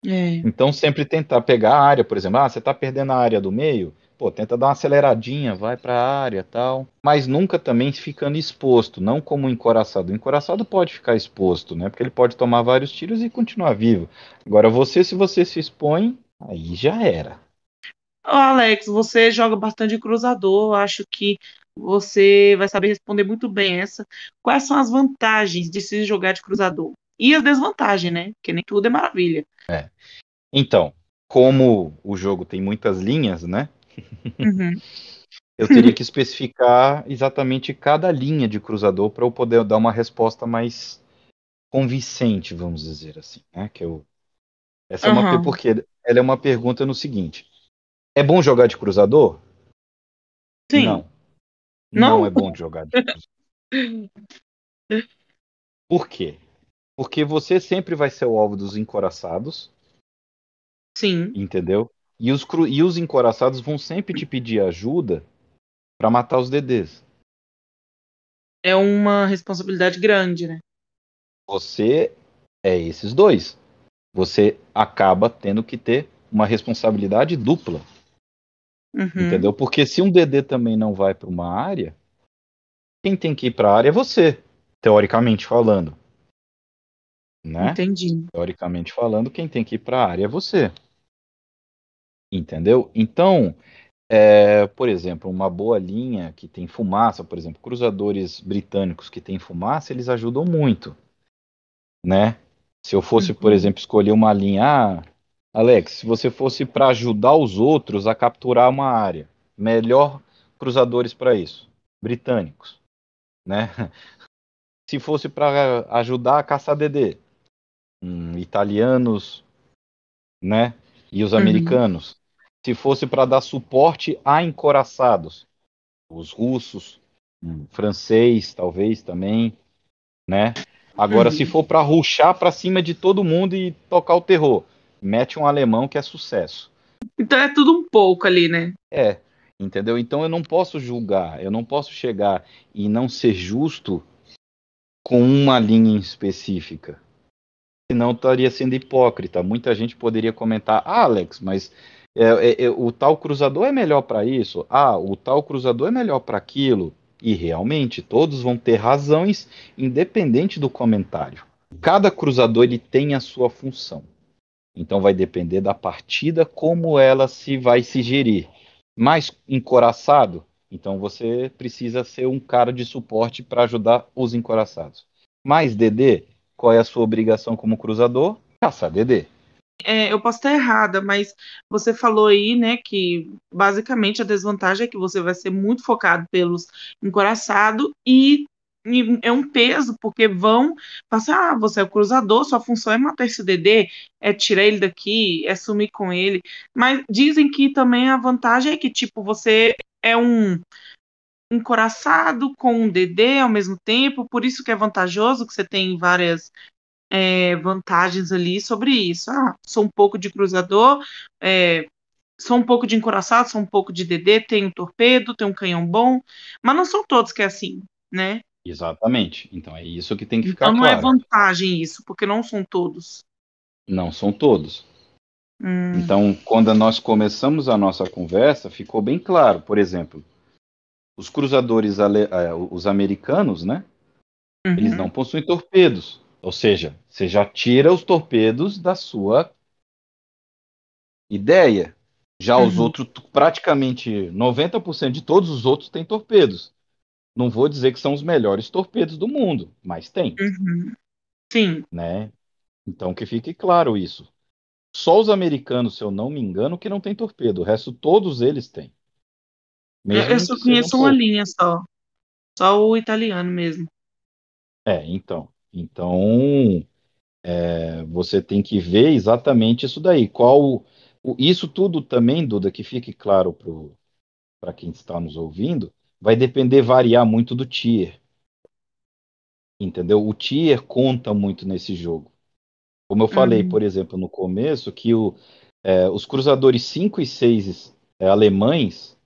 É. Então sempre tentar pegar a área, por exemplo, ah, você está perdendo a área do meio, pô, tenta dar uma aceleradinha, vai para a área tal, mas nunca também ficando exposto, não como um encoraçado. O encoraçado pode ficar exposto, né? Porque ele pode tomar vários tiros e continuar vivo. Agora você, se você se expõe, aí já era. Ô, Alex, você joga bastante cruzador, acho que você vai saber responder muito bem essa. Quais são as vantagens de se jogar de cruzador? E as desvantagens, né? Porque nem tudo é maravilha. É. Então, como o jogo tem muitas linhas, né? Uhum. <laughs> eu teria que especificar exatamente cada linha de cruzador para eu poder dar uma resposta mais convincente, vamos dizer assim, né? Que eu essa uhum. é uma porque ela é uma pergunta no seguinte: é bom jogar de cruzador? Sim. Não. Não, Não é bom de jogar de. <laughs> Por quê? Porque você sempre vai ser o alvo dos encoraçados. Sim. Entendeu? E os, cru... e os encoraçados vão sempre te pedir ajuda para matar os DDs. É uma responsabilidade grande, né? Você é esses dois. Você acaba tendo que ter uma responsabilidade dupla. Uhum. Entendeu? Porque se um DD também não vai para uma área, quem tem que ir para a área é você, teoricamente falando. Né? Entendi. Teoricamente falando, quem tem que ir para a área é você. Entendeu? Então, é, por exemplo, uma boa linha que tem fumaça, por exemplo, cruzadores britânicos que têm fumaça, eles ajudam muito, né? Se eu fosse, por uhum. exemplo, escolher uma linha, ah, Alex, se você fosse para ajudar os outros a capturar uma área, melhor cruzadores para isso, britânicos, né? <laughs> Se fosse para ajudar a caçar DD, hum, italianos, né? e os uhum. americanos. Uhum. Se fosse para dar suporte a encoraçados, os russos, um francês, talvez também, né? Agora, uhum. se for para ruxar para cima de todo mundo e tocar o terror, mete um alemão que é sucesso. Então é tudo um pouco ali, né? É, entendeu? Então eu não posso julgar, eu não posso chegar e não ser justo com uma linha específica. Senão estaria sendo hipócrita. Muita gente poderia comentar, ah, Alex, mas é, é, é, o tal cruzador é melhor para isso, ah, o tal cruzador é melhor para aquilo. E realmente todos vão ter razões, independente do comentário. Cada cruzador ele tem a sua função. Então vai depender da partida como ela se vai se gerir. Mais encoraçado, então você precisa ser um cara de suporte para ajudar os encoraçados. Mais DD, qual é a sua obrigação como cruzador? Caçar DD. É, eu posso estar errada, mas você falou aí, né, que basicamente a desvantagem é que você vai ser muito focado pelos encoraçados e é um peso, porque vão passar, ah, você é o cruzador, sua função é matar esse DD, é tirar ele daqui, é sumir com ele. Mas dizem que também a vantagem é que, tipo, você é um encoraçado com um DD ao mesmo tempo, por isso que é vantajoso, que você tem várias é, vantagens ali sobre isso. Ah, sou um pouco de cruzador, é, sou um pouco de encoraçado, sou um pouco de DD, tenho um torpedo, tenho um canhão bom, mas não são todos que é assim, né? Exatamente. Então é isso que tem que ficar então, claro. Então não é vantagem isso, porque não são todos. Não são todos. Hum. Então, quando nós começamos a nossa conversa, ficou bem claro. Por exemplo, os cruzadores, é, os americanos, né? Uhum. Eles não possuem torpedos. Ou seja, você já tira os torpedos da sua ideia. Já uhum. os outros, praticamente 90% de todos os outros têm torpedos. Não vou dizer que são os melhores torpedos do mundo, mas tem. Uhum. Sim. Né? Então que fique claro isso. Só os americanos, se eu não me engano, que não tem torpedo. O resto todos eles têm. Mesmo eu só conheço uma linha só. Só o italiano mesmo. É, então. Então, é, você tem que ver exatamente isso daí. Qual o, isso tudo também, Duda, que fique claro para quem está nos ouvindo, vai depender, variar muito do tier. Entendeu? O tier conta muito nesse jogo. Como eu falei, Uhum. por exemplo, no começo, que o, é, os cruzadores 5 e 6 é, alemães,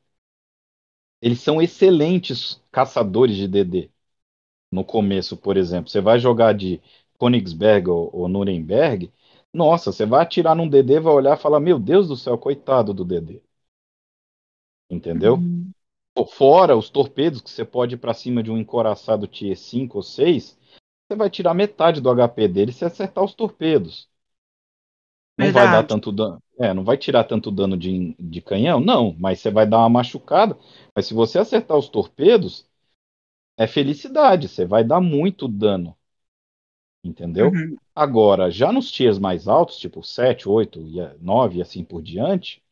eles são excelentes caçadores de DD. No começo, por exemplo, você vai jogar de Königsberg ou, ou Nuremberg, nossa, você vai atirar num DD, vai olhar e falar, meu Deus do céu, coitado do DD. Entendeu? Uhum. Fora os torpedos, que você pode ir para cima de um encoraçado Tier 5 ou 6, você vai tirar metade do HP dele se acertar os torpedos. Não Verdade. vai dar tanto dano. É, não vai tirar tanto dano de, de canhão? Não, mas você vai dar uma machucada. Mas se você acertar os torpedos, é felicidade. Você vai dar muito dano. Entendeu? Uhum. Agora, já nos tiers mais altos, tipo 7, 8, 9 e assim por diante,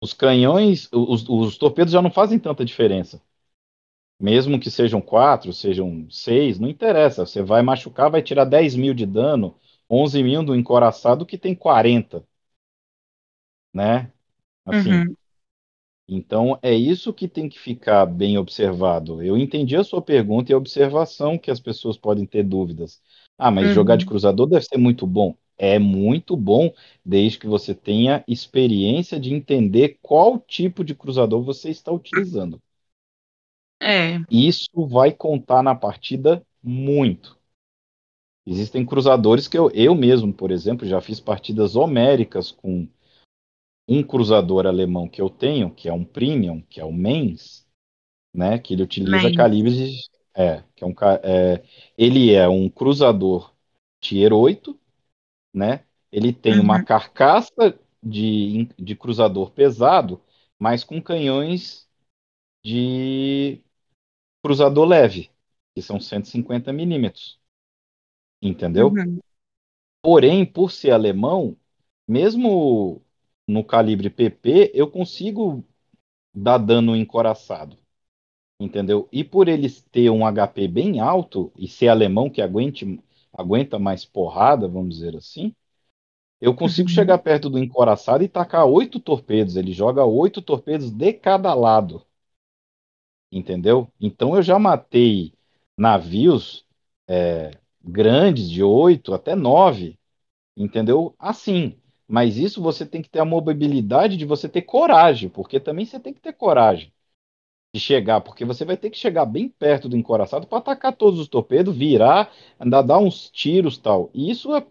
os canhões, os, os torpedos já não fazem tanta diferença. Mesmo que sejam quatro, sejam seis, não interessa. Você vai machucar, vai tirar 10 mil de dano, 11 mil do encoraçado que tem 40. Né? Assim. Uhum. Então é isso que tem que ficar bem observado. Eu entendi a sua pergunta e a observação que as pessoas podem ter dúvidas. Ah, mas Uhum. jogar de cruzador deve ser muito bom é muito bom, desde que você tenha experiência de entender qual tipo de cruzador você está utilizando. É. Isso vai contar na partida muito. Existem cruzadores que eu, eu mesmo, por exemplo, já fiz partidas homéricas com um cruzador alemão que eu tenho, que é um premium, que é o Mainz, né, que ele utiliza calibres é, que é um é, ele é um cruzador tier 8, né? Ele tem Uhum. uma carcaça de, de cruzador pesado, mas com canhões de cruzador leve, que são 150 milímetros. Entendeu? Uhum. Porém, por ser alemão, mesmo no calibre PP, eu consigo dar dano encoraçado. Entendeu? E por eles ter um HP bem alto e ser alemão que aguente, aguenta mais porrada, vamos dizer assim, eu consigo Uhum. chegar perto do encoraçado e tacar oito torpedos. Ele joga oito torpedos de cada lado. Entendeu? Então eu já matei navios é, grandes de oito até nove. Entendeu? Assim, Mas isso você tem que ter a mobilidade de você ter coragem, porque também você tem que ter coragem de chegar, porque você vai ter que chegar bem perto do encoraçado para atacar todos os torpedos, virar, andar, dar uns tiros tal. E isso é,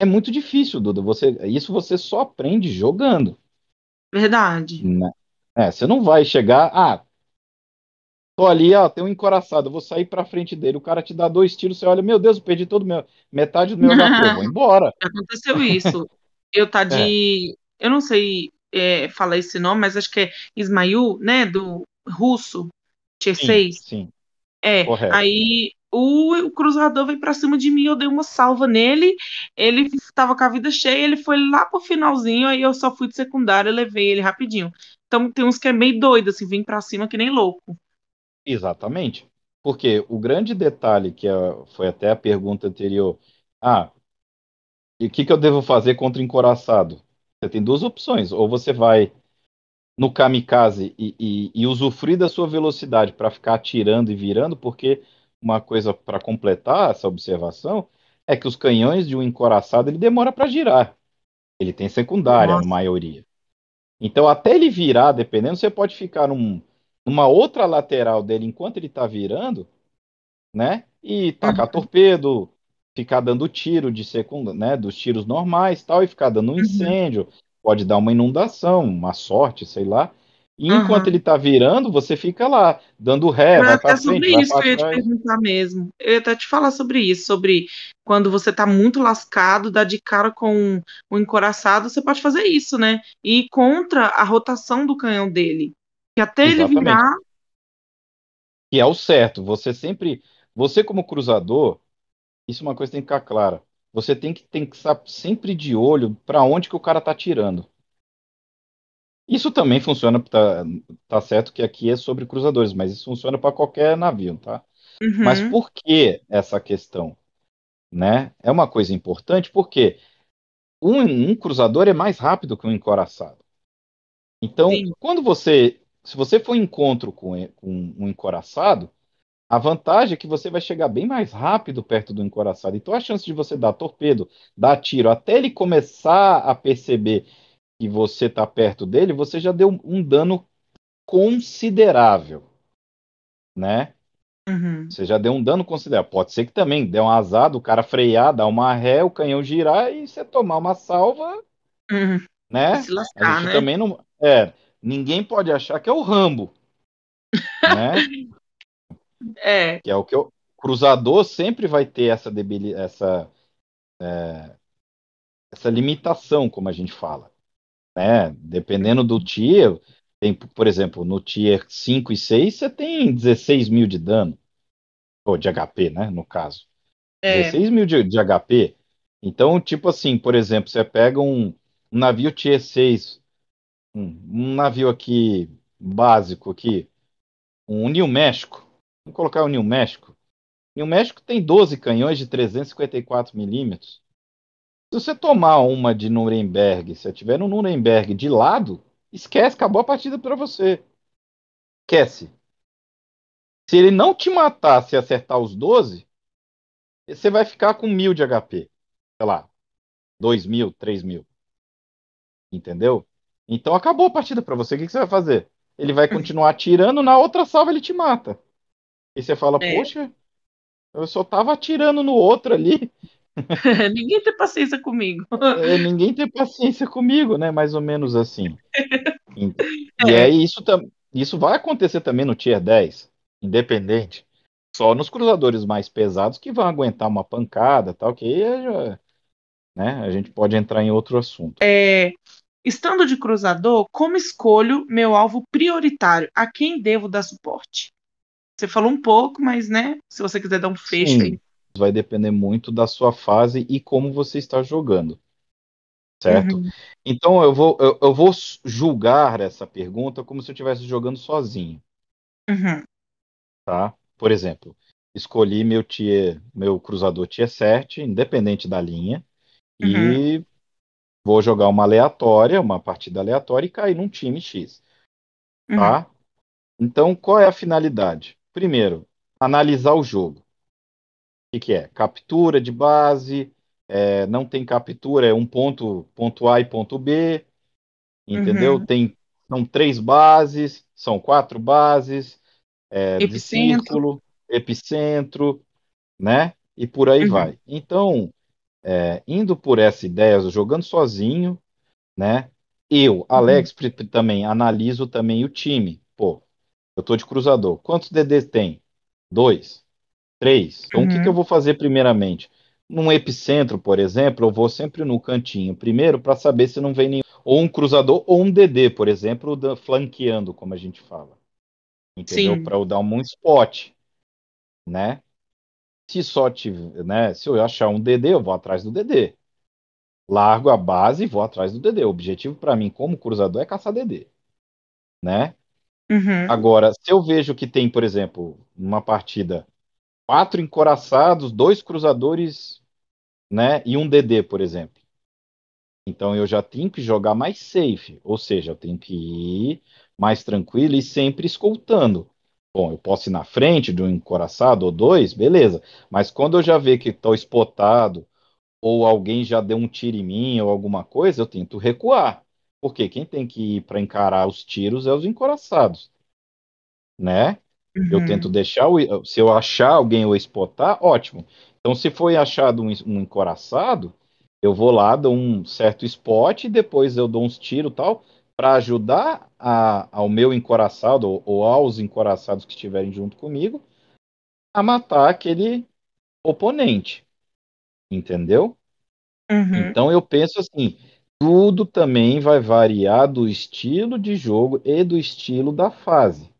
é muito difícil, Duda. Você, isso você só aprende jogando. Verdade. Né? É, você não vai chegar, ah, tô ali, ó, tem um encoraçado, vou sair pra frente dele, o cara te dá dois tiros, você olha, meu Deus, eu perdi todo meu, metade do meu <laughs> HP, vou embora. Aconteceu isso. Eu tá de, <laughs> é. eu não sei é, falar esse nome, mas acho que é Ismail, né, do russo, Tier 6. Sim, É, correto. aí o, o cruzador veio pra cima de mim, eu dei uma salva nele, ele tava com a vida cheia, ele foi lá pro finalzinho, aí eu só fui de secundária, levei ele rapidinho. Então tem uns que é meio doido, assim, vem pra cima que nem louco. Exatamente. Porque o grande detalhe, que é, foi até a pergunta anterior, ah, e o que, que eu devo fazer contra o encoraçado? Você tem duas opções, ou você vai no kamikaze e, e, e usufruir da sua velocidade para ficar atirando e virando, porque uma coisa para completar essa observação é que os canhões de um encoraçado ele demora para girar. Ele tem secundária, Nossa. na maioria. Então, até ele virar, dependendo, você pode ficar num, numa outra lateral dele enquanto ele está virando, né? E tacar Uhum. torpedo, ficar dando tiro de segunda, né? Dos tiros normais, tal, e ficar dando um Uhum. Pode dar uma inundação, uma sorte, sei lá. E enquanto Aham. ele está virando, você fica lá, dando ré, Era vai até para sobre frente, vai isso que eu ia te perguntar mesmo. Eu ia até te falar sobre isso, sobre quando você tá muito lascado, dá de cara com o encoraçado, você pode fazer isso, né? E ir contra a rotação do canhão dele. Que até ele Exatamente. virar, Que é o certo. Você sempre, você como cruzador, isso é uma coisa que tem que ficar clara. Você tem que, tem que estar sempre de olho para onde que o cara tá tirando. Isso também funciona, tá, tá certo que aqui é sobre cruzadores, mas isso funciona para qualquer navio, tá? Mas Uhum. por que essa questão? Né? É uma coisa importante porque um, um cruzador é mais rápido que um encoraçado. Então, Sim. quando você, se você for em encontro com, com um encoraçado, a vantagem é que você vai chegar bem mais rápido perto do encoraçado. Então, a chance de você dar torpedo, dar tiro, até ele começar a perceber que você está perto dele, você já deu um dano considerável, né? Uhum. Você já deu um dano considerável. Pode ser que também dê um azar do cara frear, dar uma ré, o canhão girar e você tomar uma salva, Uhum. Né? se A lascar, gente né? também não. É, ninguém pode achar que é o Rambo, né? <laughs> É. Que é o que o cruzador sempre vai ter essa debili essa, é, essa limitação, como a gente fala, né? Dependendo do tier, tem, por exemplo, no tier 5 e 6, você tem 16 mil de dano, ou de HP, né? No caso. É. 16 mil de, de HP. Então, tipo assim, por exemplo, você pega um, um navio Tier 6, um, um navio aqui básico aqui, um New México. Vamos colocar o New México. New México tem 12 canhões de 354 milímetros. Se você tomar uma de Nuremberg, se você tiver no Nuremberg de lado, esquece, acabou a partida para você. Esquece. Se ele não te matar se acertar os 12, você vai ficar com mil de HP. Sei lá, 2 mil, 3 mil. Entendeu? Então acabou a partida para você. O que, que você vai fazer? Ele vai continuar atirando, na outra salva ele te mata. E você fala, É. poxa, eu só tava atirando no outro ali. <laughs> Ninguém tem paciência comigo. É, ninguém tem paciência comigo, né? Mais ou menos assim. <laughs> E, e É. aí isso, isso vai acontecer também no Tier 10, independente. Só nos cruzadores mais pesados que vão aguentar uma pancada, tal, que aí é né, a gente pode entrar em outro assunto. É, estando de cruzador, como escolho meu alvo prioritário? A quem devo dar suporte? Você falou um pouco, mas né? Se você quiser dar um fecho aí. Sim, vai depender muito da sua fase e como você está jogando, certo? Uhum. Então eu vou, eu, eu vou julgar essa pergunta como se eu estivesse jogando sozinho, Uhum. tá? Por exemplo, escolhi meu tier, meu cruzador tier 7, independente da linha, Uhum. e vou jogar uma aleatória, uma partida aleatória e cair num time X, Uhum. tá? Então qual é a finalidade? Primeiro, analisar o jogo. O que, que é? Captura de base, é, não tem captura, é um ponto, ponto A e ponto B, entendeu? Uhum. Tem, são três bases, são quatro bases, é, Epicentro. círculo, epicentro, né? E por aí Uhum. vai. Então, é, indo por essa ideia, jogando sozinho, né? Eu, Alex, pri- pri- também analiso também o time. Pô, eu tô de cruzador. Quantos DDs tem? Dois, três. Então, o que que eu Uhum. vou fazer primeiramente? Num epicentro, por exemplo, eu vou sempre no cantinho primeiro para saber se não vem nenhum ou um cruzador ou um DD, por exemplo, da- flanqueando, como a gente fala. Entendeu? Para eu dar um spot, né? Se só tiver, né? Se eu achar um DD, eu vou atrás do DD. Largo a base e vou atrás do DD. O objetivo para mim, como cruzador, é caçar DD, né? Uhum. Agora, se eu vejo que tem, por exemplo, numa partida, quatro encoraçados, dois cruzadores, né? E um DD, por exemplo. Então eu já tenho que jogar mais safe, ou seja, eu tenho que ir mais tranquilo e sempre escoltando. Bom, eu posso ir na frente de um encoraçado ou dois, beleza. Mas quando eu já ver que estou spotado, ou alguém já deu um tiro em mim, ou alguma coisa, eu tento recuar. Porque quem tem que ir para encarar os tiros é os encoraçados, né? Eu tento Uhum. deixar, o, se eu achar alguém ou spotar, ótimo. Então, se foi achado um, um encoraçado, eu vou lá, dou um certo spot, e depois eu dou uns tiros tal, para ajudar a, ao meu encoraçado ou, ou aos encoraçados que estiverem junto comigo a matar aquele oponente. Entendeu? Uhum. Então eu penso assim, tudo também vai variar do estilo de jogo e do estilo da fase.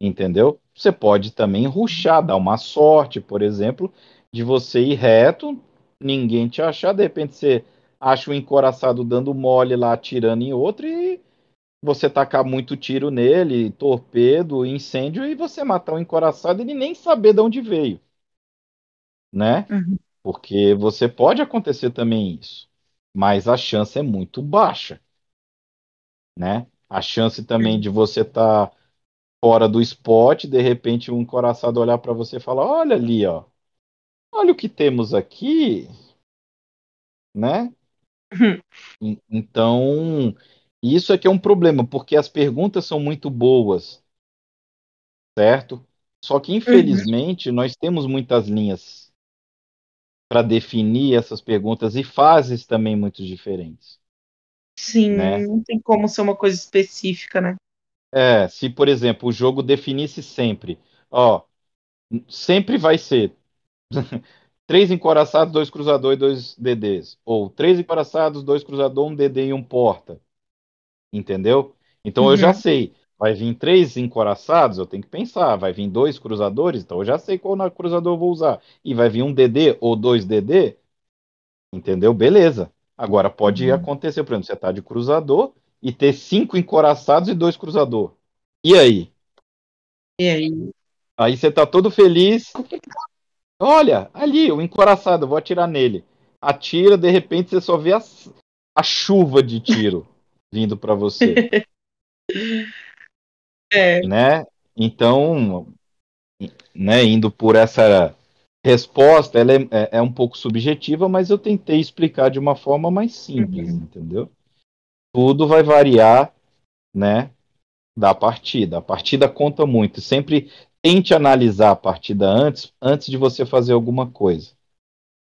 Entendeu? Você pode também rushar, dar uma sorte, por exemplo, de você ir reto, ninguém te achar, de repente você acha um encoraçado dando mole lá, atirando em outro, e você tacar muito tiro nele, torpedo, incêndio, e você matar um encoraçado e ele nem saber de onde veio, né? Uhum. Porque você pode acontecer também isso, mas a chance é muito baixa, né? A chance também de você estar fora do spot, de repente um encoraçado olhar para você e falar: Olha ali, ó, olha o que temos aqui, né? Uhum. En- Então, isso é que é um problema, porque as perguntas são muito boas, certo? Só que, Uhum. infelizmente, nós temos muitas linhas para definir essas perguntas e fases também muito diferentes, Sim, né? não tem como ser uma coisa específica, né? É, se, por exemplo, o jogo definisse sempre, ó, sempre vai ser <laughs> três encoraçados, dois cruzador e dois DDs. Ou três encoraçados, dois cruzador, um DD e um porta. Entendeu? Então eu já Uhum. sei. Vai vir três encoraçados, eu tenho que pensar. Vai vir dois cruzadores, então eu já sei qual na- cruzador eu vou usar. E vai vir um DD ou dois DD, entendeu? Beleza. Agora pode Uhum. acontecer, por exemplo, você tá de cruzador e ter cinco encoraçados e dois cruzador. E aí? E aí? Aí você tá todo feliz. Olha, ali, o encoraçado, vou atirar nele. Atira, de repente você só vê a, a chuva de tiro <laughs> vindo para você, É. né? Então, né, indo por essa resposta, ela é, é, é um pouco subjetiva, mas eu tentei explicar de uma forma mais simples, Uhum. entendeu? Tudo vai variar, né, da partida. A partida conta muito. Sempre tente analisar a partida antes, antes de você fazer alguma coisa.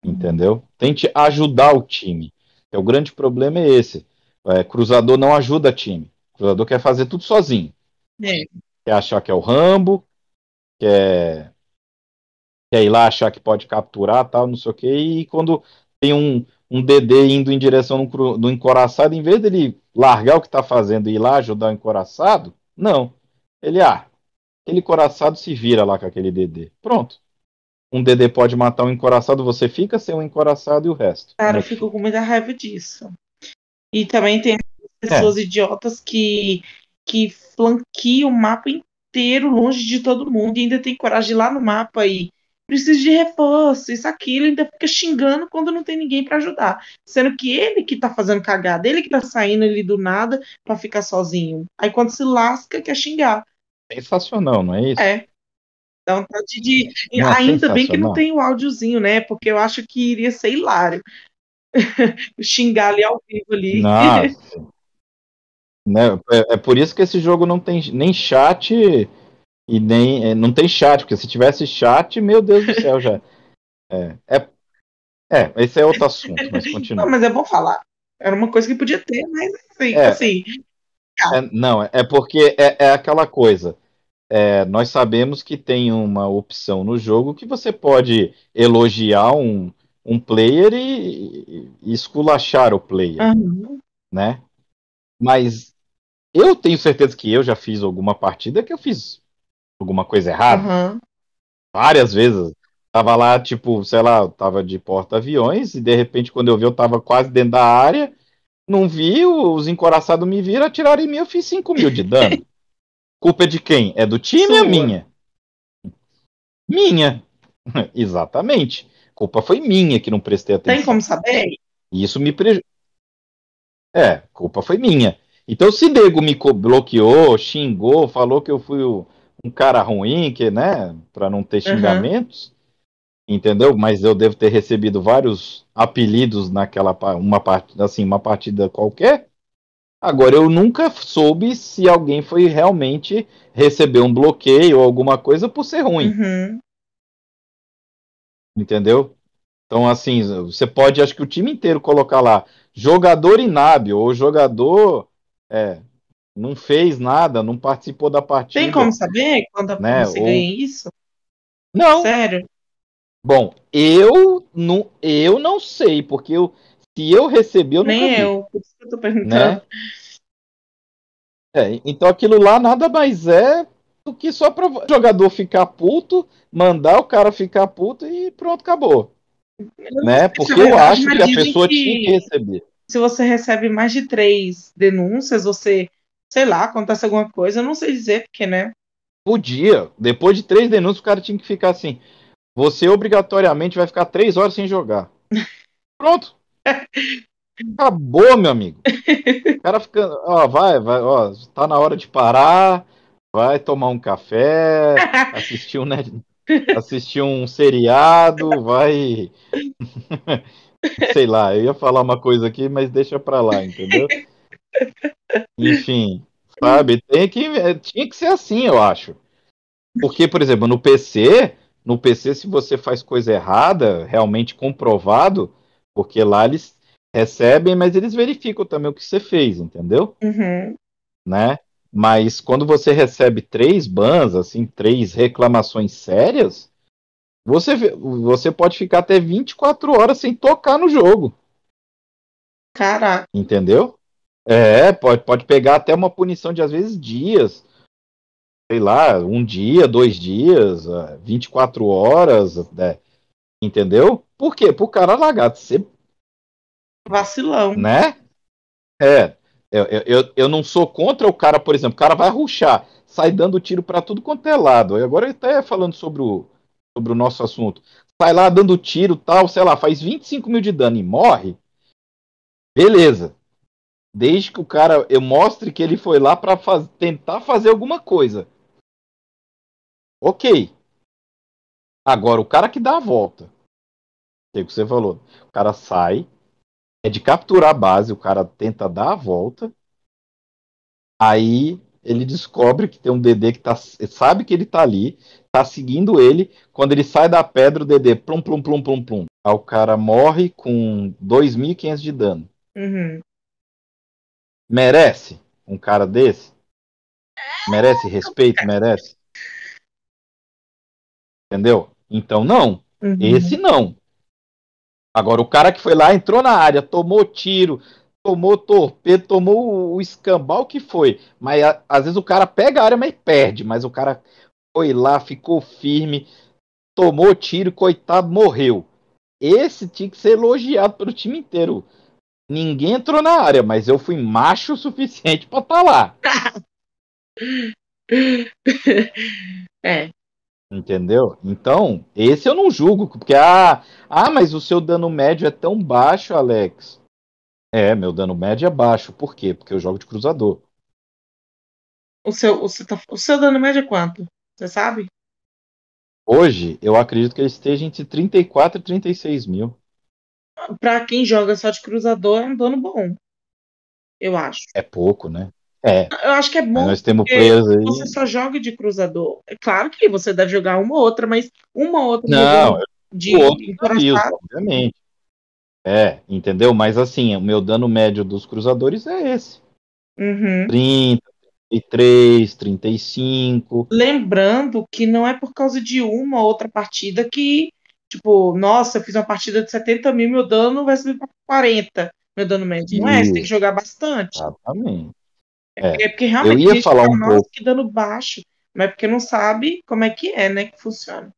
Entendeu? Tente ajudar o time. É, o grande problema é esse. É, cruzador não ajuda time. cruzador quer fazer tudo sozinho. É. Quer achar que é o Rambo, quer, quer ir lá achar que pode capturar, tal, não sei o quê. E quando tem um, um DD indo em direção do, do encoraçado, em vez dele largar o que está fazendo e ir lá ajudar o encoraçado, não. Ele, ah, aquele encoraçado se vira lá com aquele DD. Pronto. Um DD pode matar um encoraçado, você fica sem um encoraçado e o resto. Cara, é eu fico com muita raiva disso. E também tem É, pessoas idiotas que, que flanqueiam o mapa inteiro longe de todo mundo e ainda tem coragem de ir lá no mapa e precisa de reforço, isso, aquilo, ainda fica xingando quando não tem ninguém pra ajudar. Sendo que ele que tá fazendo cagada, ele que tá saindo ali do nada pra ficar sozinho. Aí quando se lasca, quer xingar. sensacional, não é isso? É. Dá vontade de. Não, Ainda bem que não tem o áudiozinho, né? Porque eu acho que iria ser hilário. <laughs> Xingar ali ao vivo ali. Nossa. <laughs> Né? É, é por isso que esse jogo não tem nem chat e nem. é, Não tem chat, porque se tivesse chat, meu Deus do céu, já. É, é, é esse é outro assunto, mas <laughs> Não, continua. mas é bom falar. Era uma coisa que podia ter, mas assim, É. assim, É, não, é porque é, é aquela coisa. É, nós sabemos que tem uma opção no jogo que você pode elogiar um, um player e, e esculachar o player, aham, né? Mas eu tenho certeza que eu já fiz alguma partida que eu fiz alguma coisa errada. aham. Várias vezes. Tava lá, tipo, sei lá, tava de porta-aviões e de repente, quando eu vi, eu tava quase dentro da área. Não vi, os encoraçados me viram, atiraram em mim, eu fiz 5 mil de dano. <laughs> Culpa é de quem? É do time ou minha? Minha. <laughs> Exatamente. Culpa foi minha que não prestei atenção. Tem como saber? Isso me prejudicou. É, culpa foi minha. Então, se nego me bloqueou, xingou, falou que eu fui o- um cara ruim, que, né, para não ter xingamentos, entendeu? Mas eu devo ter recebido vários apelidos naquela uma partida, assim, uma partida qualquer. Agora, eu nunca soube se alguém foi realmente receber um bloqueio ou alguma coisa por ser ruim, Uhum. entendeu? Então, assim, você pode, acho que o time inteiro colocar lá, jogador inábil ou jogador é, não fez nada, não participou da partida. Tem como saber quando Né, você ou- ganha isso? Não, Sério? bom, eu não, eu não sei, porque eu, se eu recebi, eu Nem vi, eu, por isso que eu tô perguntando. né? É, então aquilo lá nada mais é do que só para o jogador ficar puto, mandar o cara ficar puto e pronto, acabou. Né? Porque é eu acho que a pessoa que tinha que receber. Se você recebe mais de três denúncias, você, sei lá, acontece alguma coisa, eu não sei dizer porque, né? Podia. Depois de três denúncias, o cara tinha que ficar assim. Você obrigatoriamente vai ficar três horas sem jogar. <laughs> Pronto. Acabou, meu amigo. O cara fica. Ó, vai, vai, ó, tá na hora de parar. Vai tomar um café, <laughs> assistir um, net- assistir um seriado, vai. <laughs> Sei lá, eu ia falar uma coisa aqui, mas deixa pra lá, entendeu? Enfim, sabe? Tem que, tinha que ser assim, eu acho. Porque, por exemplo, no PC, no PC, se você faz coisa errada, realmente comprovado, porque lá eles recebem, mas eles verificam também o que você fez, entendeu? Uhum. Né? Mas quando você recebe três bans, assim, três reclamações sérias, você, você pode ficar até 24 horas sem tocar no jogo, Caraca, entendeu? É, pode, pode pegar até uma punição de às vezes dias. Sei lá, um dia, dois dias, ah, 24 horas, né? entendeu? Por quê? Pro cara largar de ser, vacilão. né? É, eu, eu, eu- não sou contra o cara, por exemplo, o cara vai ruxar, sai dando tiro pra tudo quanto é lado. Agora até falando sobre o, sobre o nosso assunto. Sai lá dando tiro tal, sei lá, faz 25 mil de dano e morre. Beleza. Desde que o cara eu mostre que ele foi lá pra faz- tentar fazer alguma coisa. Ok. Agora, o cara que dá a volta. O que você falou? O cara sai, é de capturar a base, o cara tenta dar a volta. Aí ele descobre que tem um DD que tá, sabe que ele tá ali, tá seguindo ele. Quando ele sai da pedra, o DD plum, plum, plum, plum, plum. Aí o cara morre com 2.500 de dano. Uhum. Merece um cara desse? Merece respeito? Merece? Entendeu? Então não. Uhum. Esse não. Agora, o cara que foi lá, entrou na área, tomou tiro, tomou torpedo, tomou o escambau que foi. Mas às vezes o cara pega a área, mas perde. Mas o cara foi lá, ficou firme, tomou tiro, coitado, morreu. Esse tinha que ser elogiado pelo time inteiro. Ninguém entrou na área, mas eu fui macho o suficiente pra estar lá. <laughs> É, Entendeu? Então, esse eu não julgo, porque ah, ah, mas o seu dano médio é tão baixo, Alex. É, meu dano médio é baixo. Por quê? Porque eu jogo de cruzador. o seu, o seu, tá- o seu dano médio é quanto? Você sabe? Hoje, eu acredito que ele esteja entre 34 e 36 mil. Pra quem joga só de cruzador, é um dano bom. Eu acho. É pouco, né? É. Eu acho que é bom. Nós temos players aí. Você só joga de cruzador. É claro que você deve jogar uma ou outra, mas uma ou outra Não, de outro encoraçado. obviamente. É, entendeu? Mas assim, o meu dano médio dos cruzadores é esse. Uhum. 30, 33, 35. Lembrando que não é por causa de uma ou outra partida que, tipo, nossa, eu fiz uma partida de 70 mil, meu dano vai subir para 40, meu dano médio. Não é, você tem que jogar bastante. Exatamente. É porque realmente ia a gente falar fala, um nossa, pouco. que dano baixo. Mas é porque não sabe como é que é, né, que funciona.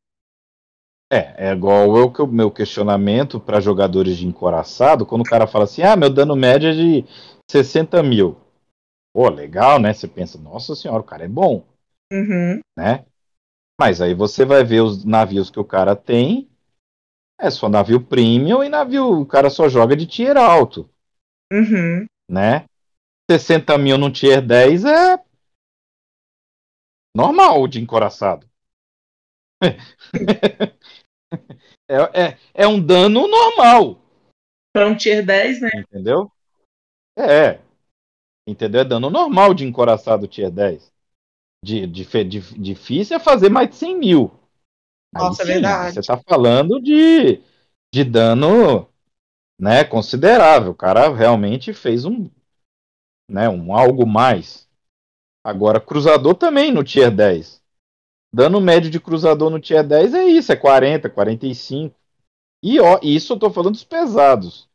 É, é igual eu que o meu questionamento para jogadores de encoraçado, quando o cara fala assim, ah, meu dano médio é de 60 mil. Pô, legal, né? Você pensa, nossa senhora, o cara é bom, Uhum. né? Mas aí você vai ver os navios que o cara tem, é só navio premium e navio, o cara só joga de tier alto, Uhum. né? 60 mil no tier 10 é normal de encoraçado. <laughs> é, é, é um dano normal. Para um tier 10, né? Entendeu? É. Entendeu? É dano normal de encoraçado tier 10. De, de, de- difícil é fazer mais de 100 mil. Aí Nossa, é sim, verdade. Você está falando de, de dano né, considerável. O cara realmente fez um, né, um algo mais. Agora, cruzador também no tier 10. Dano médio de cruzador no tier 10 é isso, é 40, 45. E ó, isso eu tô falando dos pesados.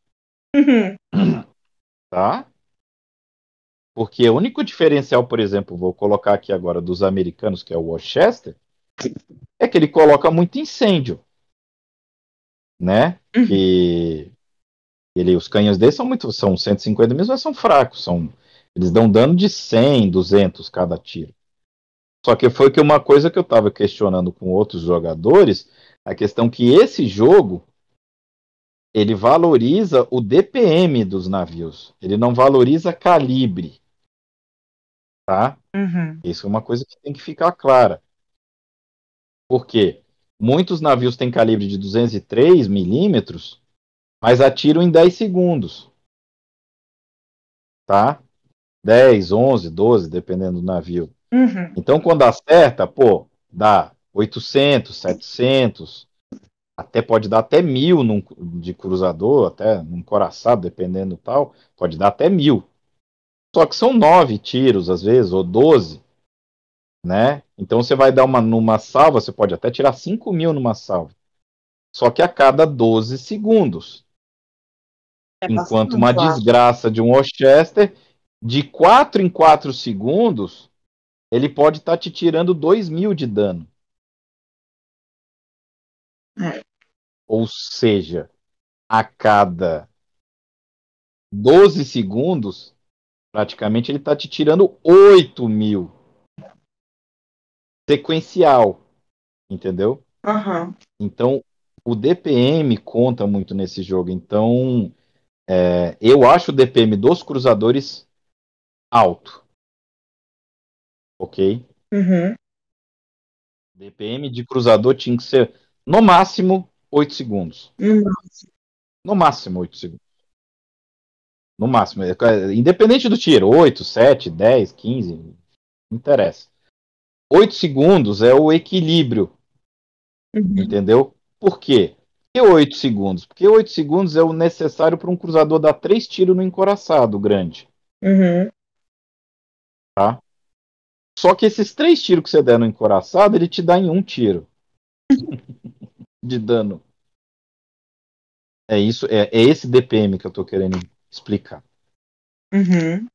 Uhum. tá? Porque o único diferencial, por exemplo, vou colocar aqui agora dos americanos, que é o Worcester, é que ele coloca muito incêndio, né? Uhum. Que ele, os canhões dele são muito, são 150 mesmo, mas são fracos, são, eles dão dano de 100, 200 cada tiro. Só que foi que uma coisa que eu estava questionando com outros jogadores, a questão que esse jogo ele valoriza o DPM dos navios, ele não valoriza calibre, tá? Uhum. Isso é uma coisa que tem que ficar clara. Por quê? Muitos navios têm calibre de 203 milímetros, mas atiram em 10 segundos. Tá? 10, 11, 12, dependendo do navio. Uhum. Então, quando acerta, pô, dá 800, 700, até pode dar até mil num, de cruzador, até num coraçado, dependendo tal, pode dar até mil. Só que são nove tiros, às vezes, ou 12, né? Então você vai dar uma numa salva, você pode até tirar 5 mil numa salva. Só que a cada 12 segundos. É Enquanto uma acho. desgraça de um Worcester, de 4 em 4 segundos, ele pode estar te tirando 2 mil de dano. É. Ou seja, a cada 12 segundos, praticamente ele está te tirando 8 mil. Sequencial. Entendeu? Aham. Então, o DPM conta muito nesse jogo. Então, é, eu acho o DPM dos cruzadores alto. Ok? Uhum. DPM de cruzador tinha que ser, no máximo, 8 segundos. Uhum. No máximo, 8 segundos. No máximo. é, Independente do tiro, 8, 7, 10, 15, não interessa. 8 segundos é o equilíbrio, Uhum. entendeu? Por quê? Por que 8 segundos? Porque 8 segundos é o necessário para um cruzador dar 3 tiros no encoraçado grande. Uhum. Só que esses 3 tiros que você der no encoraçado, ele te dá em um tiro <laughs> de dano. É isso, é, é esse DPM que eu tô querendo explicar. Uhum.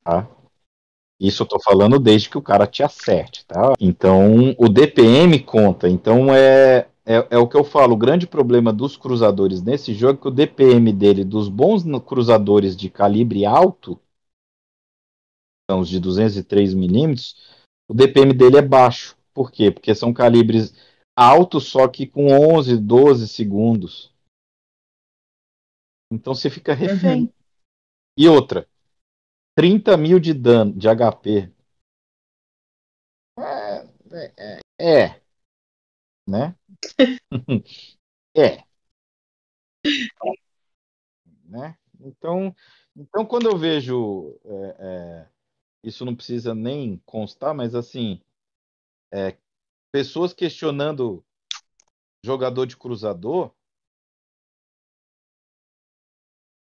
Isso eu tô falando desde que o cara te acerte, tá? Então, o DPM conta. Então, é, é, é o que eu falo. O grande problema dos cruzadores nesse jogo é que o DPM dele, dos bons cruzadores de calibre alto, são os de 203 milímetros, o DPM dele é baixo. Por quê? Porque são calibres altos, só que com 11, 12 segundos. Então, você fica refém. E outra, 30 mil de dano, de HP. É, é, é, né? <laughs> é. Né? Então, então, quando eu vejo. É, é, isso não precisa nem constar, mas assim. É, pessoas questionando jogador de cruzador.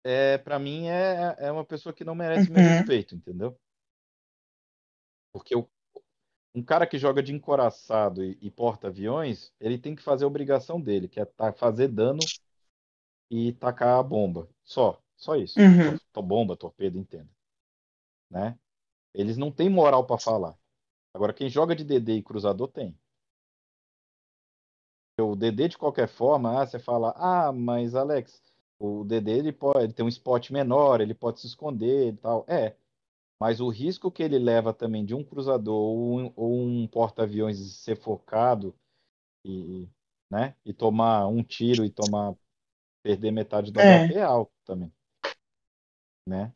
É, para mim é, é uma pessoa que não merece uhum. meu respeito, entendeu? Porque o, um cara que joga de encoraçado e, e porta-aviões, ele tem que fazer a obrigação dele, que é tá, fazer dano e tacar a bomba. Só, só isso. Uhum. Só, bomba, torpedo, entenda. Né? Eles não têm moral para falar. Agora, quem joga de DD e cruzador tem. O DD, de qualquer forma, ah, você fala, ah, mas Alex, o DD ele pode ter um spot menor, ele pode se esconder e tal. É, mas o risco que ele leva também de um cruzador ou um, um porta-aviões ser focado e, né, e tomar um tiro e tomar perder metade do é. HP é alto também. Né?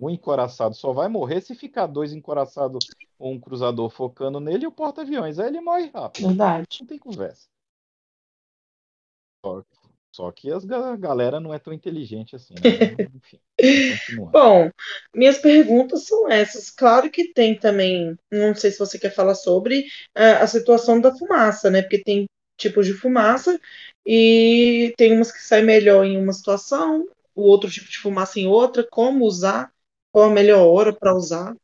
Um encoraçado só vai morrer se ficar dois encoraçados ou um cruzador focando nele e o porta-aviões. Aí ele morre rápido. Verdade. Não tem conversa. Só, que as a galera não é tão inteligente assim. Né? <laughs> Enfim. Bom, minhas perguntas são essas. Claro que tem também, não sei se você quer falar sobre uh, a situação da fumaça, né? Porque tem tipos de fumaça e tem umas que saem melhor em uma situação, o outro tipo de fumaça em outra, como usar, qual a melhor hora para usar.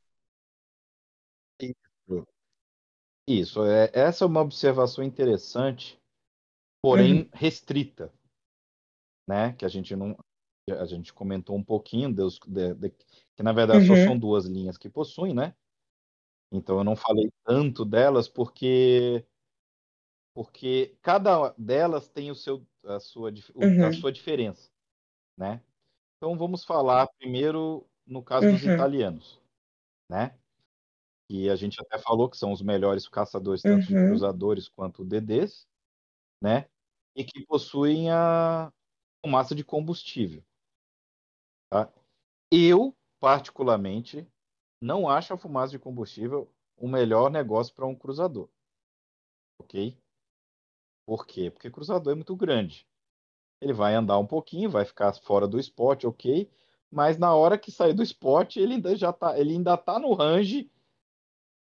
Isso. Isso, é, essa é uma observação interessante, porém uhum. restrita, né? Que a gente não, a gente comentou um pouquinho, Deus, de, de, que na verdade uhum. só são duas linhas que possuem, né? Então eu não falei tanto delas porque porque cada delas tem o seu a sua uhum. a sua diferença, né? Então vamos falar primeiro no caso dos uhum. italianos, né? E a gente até falou que são os melhores caçadores tanto de uhum. cruzadores quanto DDs, né? E que possuem a fumaça de combustível. Tá? Eu, particularmente, não acho a fumaça de combustível o melhor negócio para um cruzador. Ok? Por quê? Porque cruzador é muito grande. Ele vai andar um pouquinho, vai ficar fora do spot, ok? Mas na hora que sair do spot, ele ainda já tá, ele ainda tá no range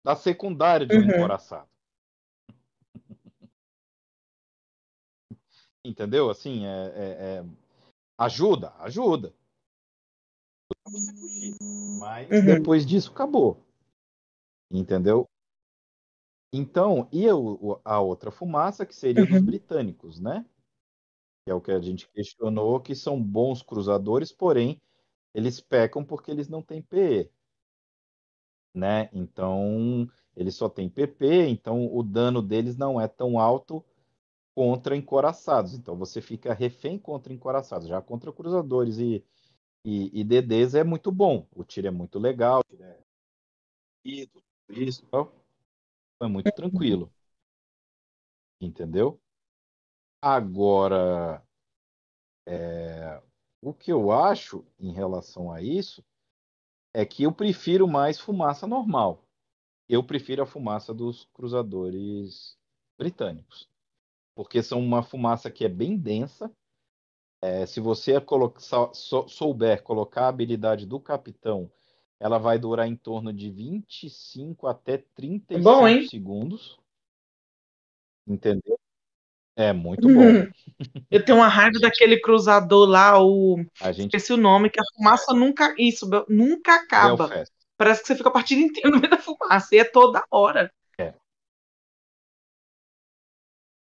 da secundária de um uhum. encoraçado. Entendeu? Assim, é, é, é, ajuda, ajuda você fugir. Mas uhum. depois disso acabou. Entendeu? Então, e a outra fumaça que seria uhum. dos britânicos, né? Que é o que a gente questionou, que são bons cruzadores, porém eles pecam porque eles não têm PE. Né? Então, eles só têm PP, então o dano deles não é tão alto contra encoraçados. Então você fica refém contra encoraçados. Já contra cruzadores e e, e DDs é muito bom. O tiro é muito legal. É... Isso, é muito tranquilo. Entendeu? Agora, é... o que eu acho em relação a isso é que eu prefiro mais fumaça normal. Eu prefiro a fumaça dos cruzadores britânicos. Porque são uma fumaça que é bem densa, é, se você souber colocar a habilidade do capitão, ela vai durar em torno de 25 até 35 bom, hein? segundos. Entendeu? É muito bom. <laughs> Eu tenho uma raiva daquele cruzador lá, o. A gente... Esqueci o nome, que a fumaça nunca. Isso, nunca acaba. Belfast. Parece que você fica a partida <laughs> inteira no meio da fumaça. E é toda hora.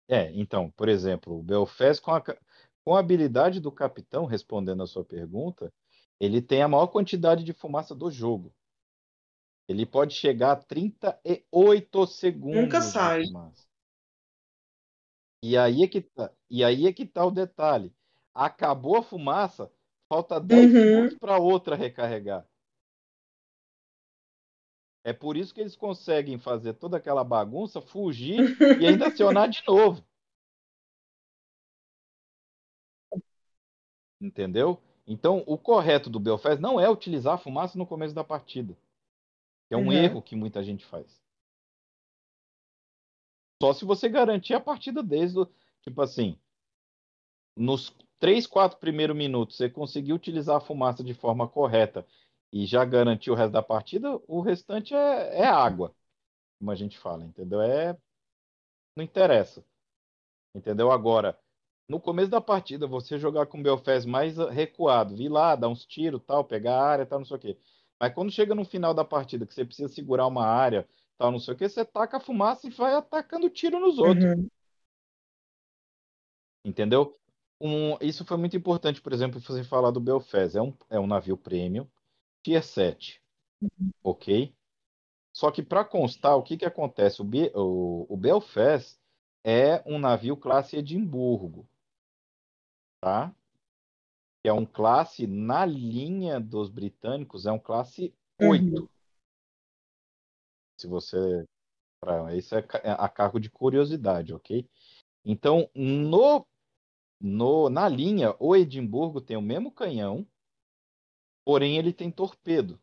É. Então, por exemplo, o Belfast com a, com a habilidade do capitão, respondendo a sua pergunta, ele tem a maior quantidade de fumaça do jogo. Ele pode chegar a 38 segundos. Nunca sai. E aí é que tá, e aí é que tá o detalhe. Acabou a fumaça, falta 10 uhum. segundos para outra recarregar. É por isso que eles conseguem fazer toda aquela bagunça, fugir e ainda acionar de novo. Entendeu? Então, o correto do Belfast não é utilizar a fumaça no começo da partida. É um uhum. erro que muita gente faz. Só se você garantir a partida desde o. Tipo assim, nos três, quatro primeiros minutos, você conseguiu utilizar a fumaça de forma correta e já garantiu o resto da partida, o restante é, é água, como a gente fala, entendeu? É. Não interessa. Entendeu? Agora, no começo da partida, você jogar com o Belfast mais recuado, vir lá, dar uns tiros, tal, pegar a área, tal, não sei o quê. Mas quando chega no final da partida, que você precisa segurar uma área, tal, não sei o quê, você taca a fumaça e vai atacando tiro nos outros. Uhum. Entendeu? Um, isso foi muito importante, por exemplo, você falar do Belfast. É um, é um navio premium, tier 7. Ok? Só que para constar, o que, que acontece? O, Be o, o Belfast é um navio classe Edimburgo. Tá? Que é um classe, na linha dos britânicos, é um classe 8. Uhum. Se você. Pra, isso é é a cargo de curiosidade, ok? Então, no, no, na linha, o Edimburgo tem o mesmo canhão, porém ele tem torpedo.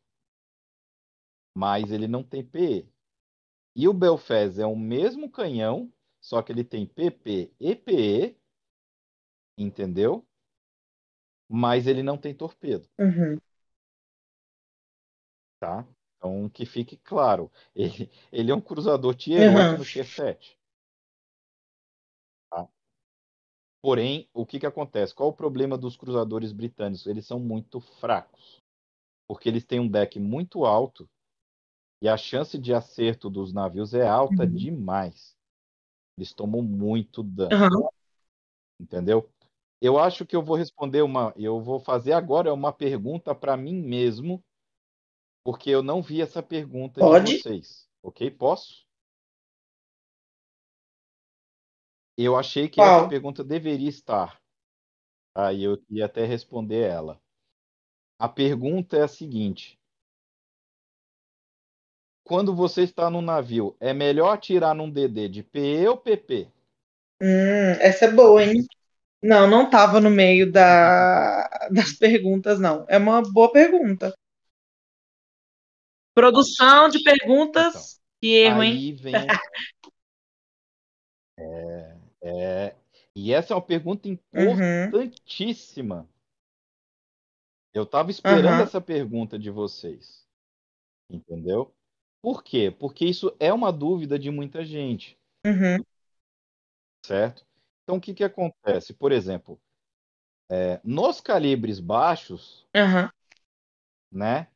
Mas ele não tem PE. E o Belfast é o mesmo canhão, só que ele tem PP e PE, entendeu? Mas ele não tem torpedo, Uhum. tá? Então, que fique claro, ele, ele é um cruzador Tier Uhum. 8 no Tier 7. Porém, o que, que acontece? Qual o problema dos cruzadores britânicos? Eles são muito fracos, porque eles têm um deck muito alto e a chance de acerto dos navios é alta Uhum. demais. Eles tomam muito dano. Uhum. Entendeu? Eu acho que eu vou responder uma. Eu vou fazer agora uma pergunta para mim mesmo, porque eu não vi essa pergunta de Pode? vocês. Ok? Posso? Eu achei que Qual? essa pergunta deveria estar. Aí eu ia até responder ela. A pergunta é a seguinte: quando você está no navio, é melhor atirar num DD de PE ou PP? Hum, essa é boa, hein? Não, não tava no meio da, <laughs> das perguntas, não. É uma boa pergunta. Produção de perguntas. Que erro, hein? Aí vem. <laughs> É, é, e essa é uma pergunta Uhum. importantíssima. Eu estava esperando Aham. essa pergunta de vocês. Entendeu? Por quê? Porque isso é uma dúvida de muita gente, Uhum. certo? Então, o que, que acontece? Por exemplo, é, nos calibres baixos, né,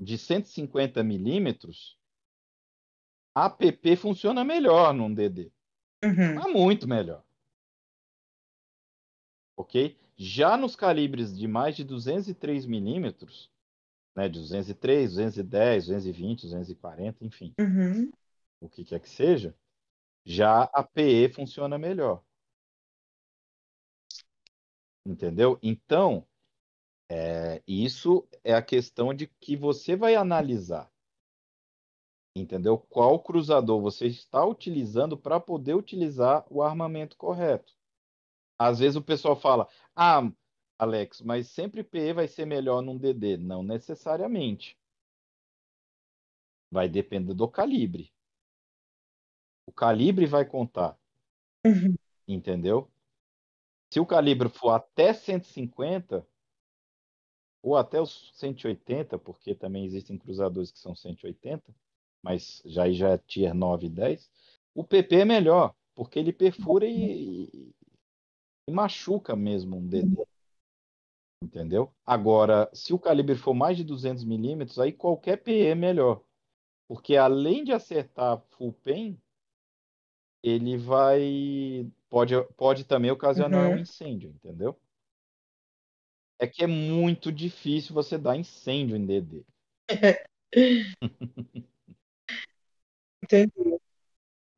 de 150 milímetros, a PP funciona melhor num DD. Uhum. Mas muito melhor. Ok? Já nos calibres de mais de 203 milímetros, né, de 203, 210, 220, 240, enfim, Uhum. o que quer que seja, já a PE funciona melhor. Entendeu? Então, é, isso é a questão de que você vai analisar. Entendeu? Qual cruzador você está utilizando para poder utilizar o armamento correto. Às vezes o pessoal fala: Ah, Alex, mas sempre PE vai ser melhor num DD. Não necessariamente. Vai depender do calibre. O calibre vai contar. Uhum. Entendeu? Se o calibre for até 150, ou até os 180, porque também existem cruzadores que são 180, mas já já é tier 9 e 10, o PP é melhor, porque ele perfura e, e- e machuca mesmo um DD. Entendeu? Agora, se o calibre for mais de 200 milímetros, aí qualquer PE é melhor. Porque além de acertar full pen, ele vai. Pode, pode também ocasionar um Uhum. incêndio, entendeu? É que é muito difícil você dar incêndio em DD. <laughs> Entendi.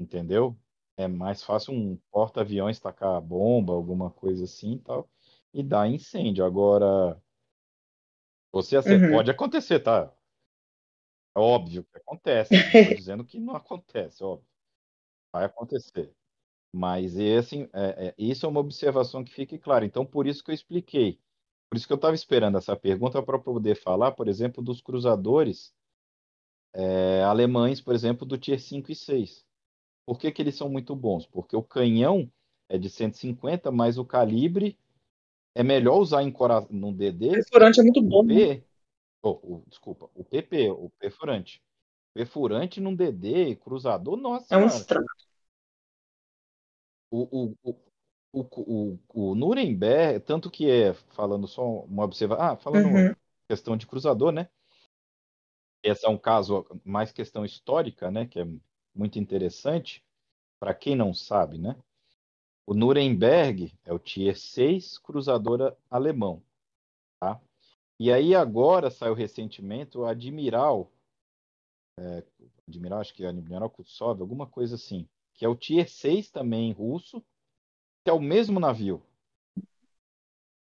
Entendeu? É mais fácil um porta-aviões tacar bomba, alguma coisa assim e tal, e dar incêndio. Agora, você acerta. Uhum. Pode acontecer, tá? É óbvio que acontece. Não estou <laughs> dizendo que não acontece, óbvio. Vai acontecer. Mas esse, é, é, isso é uma observação que fique clara. Então, por isso que eu expliquei. Por isso que eu estava esperando essa pergunta para poder falar, por exemplo, dos cruzadores é, alemães, por exemplo, do Tier 5 e 6. Por que, que eles são muito bons? Porque o canhão é de 150, mas o calibre é melhor usar em cora... no DD. O perfurante é muito bom. O né? P, oh, o- desculpa, o PP, o perfurante. Perfurante num DD, cruzador, nossa É um senhora. estrago. O, o, o, o, o, o Nuremberg, tanto que é, falando só uma observação, ah, falando Uhum. questão de cruzador, né? Esse é um caso mais questão histórica, né? Que é muito interessante. Para quem não sabe, né? O Nuremberg é o Tier 6 cruzador alemão, tá? E aí agora saiu recentemente o Admiral, é, Admiral, acho que é Admiral Kutsov, alguma coisa assim, que é o Tier 6 também russo, que é o mesmo navio.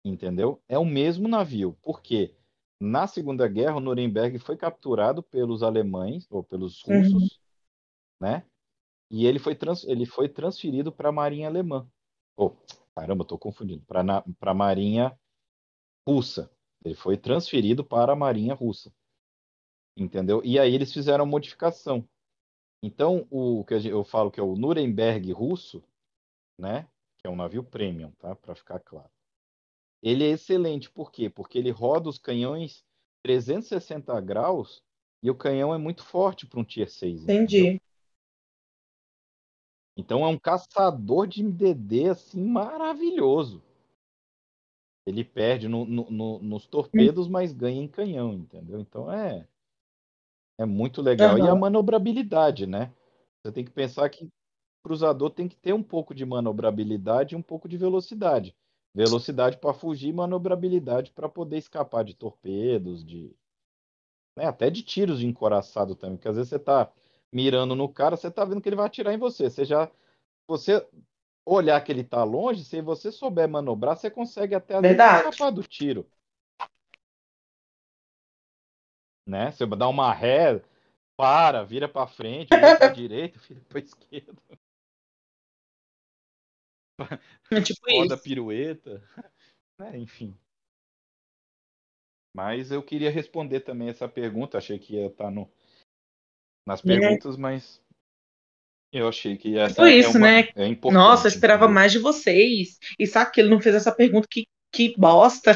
Entendeu? É o mesmo navio. Por quê? Na Segunda Guerra, o Nuremberg foi capturado pelos alemães, ou pelos russos, né? E ele foi, trans, ele foi transferido para a Marinha Alemã. Oh, caramba, estou confundindo. Para a Marinha Russa. Ele foi transferido para a Marinha Russa. Entendeu? E aí eles fizeram modificação. Então, o que eu falo que é o Nuremberg russo, né? Que é um navio premium, tá? Para ficar claro. Ele é excelente, por quê? Porque ele roda os canhões 360 graus e o canhão é muito forte para um Tier 6. entendeu? Entendi. Então é um caçador de DD assim maravilhoso. Ele perde no- no- no- nos torpedos, mas ganha em canhão, entendeu? Então é é muito legal. E a manobrabilidade, né? Você tem que pensar que o cruzador tem que ter um pouco de manobrabilidade e um pouco de velocidade. Velocidade para fugir, manobrabilidade para poder escapar de torpedos, de né, até de tiros de encoraçado também, porque às vezes você tá mirando no cara, você tá vendo que ele vai atirar em você. Você já você olhar que ele tá longe, se você souber manobrar, você consegue até Verdade. escapar do tiro. Né? Você dá uma ré, para, vira para frente, vira para <laughs> direita, vira para esquerda, É <laughs> tipo isso. pirueta, né? <laughs> Enfim. Mas eu queria responder também essa pergunta, achei que ia estar no nas Né? perguntas, mas eu achei que essa Tipo isso, é uma, né? é importante. Nossa, eu esperava mais de vocês. E sabe que ele não fez essa pergunta? Que, que bosta.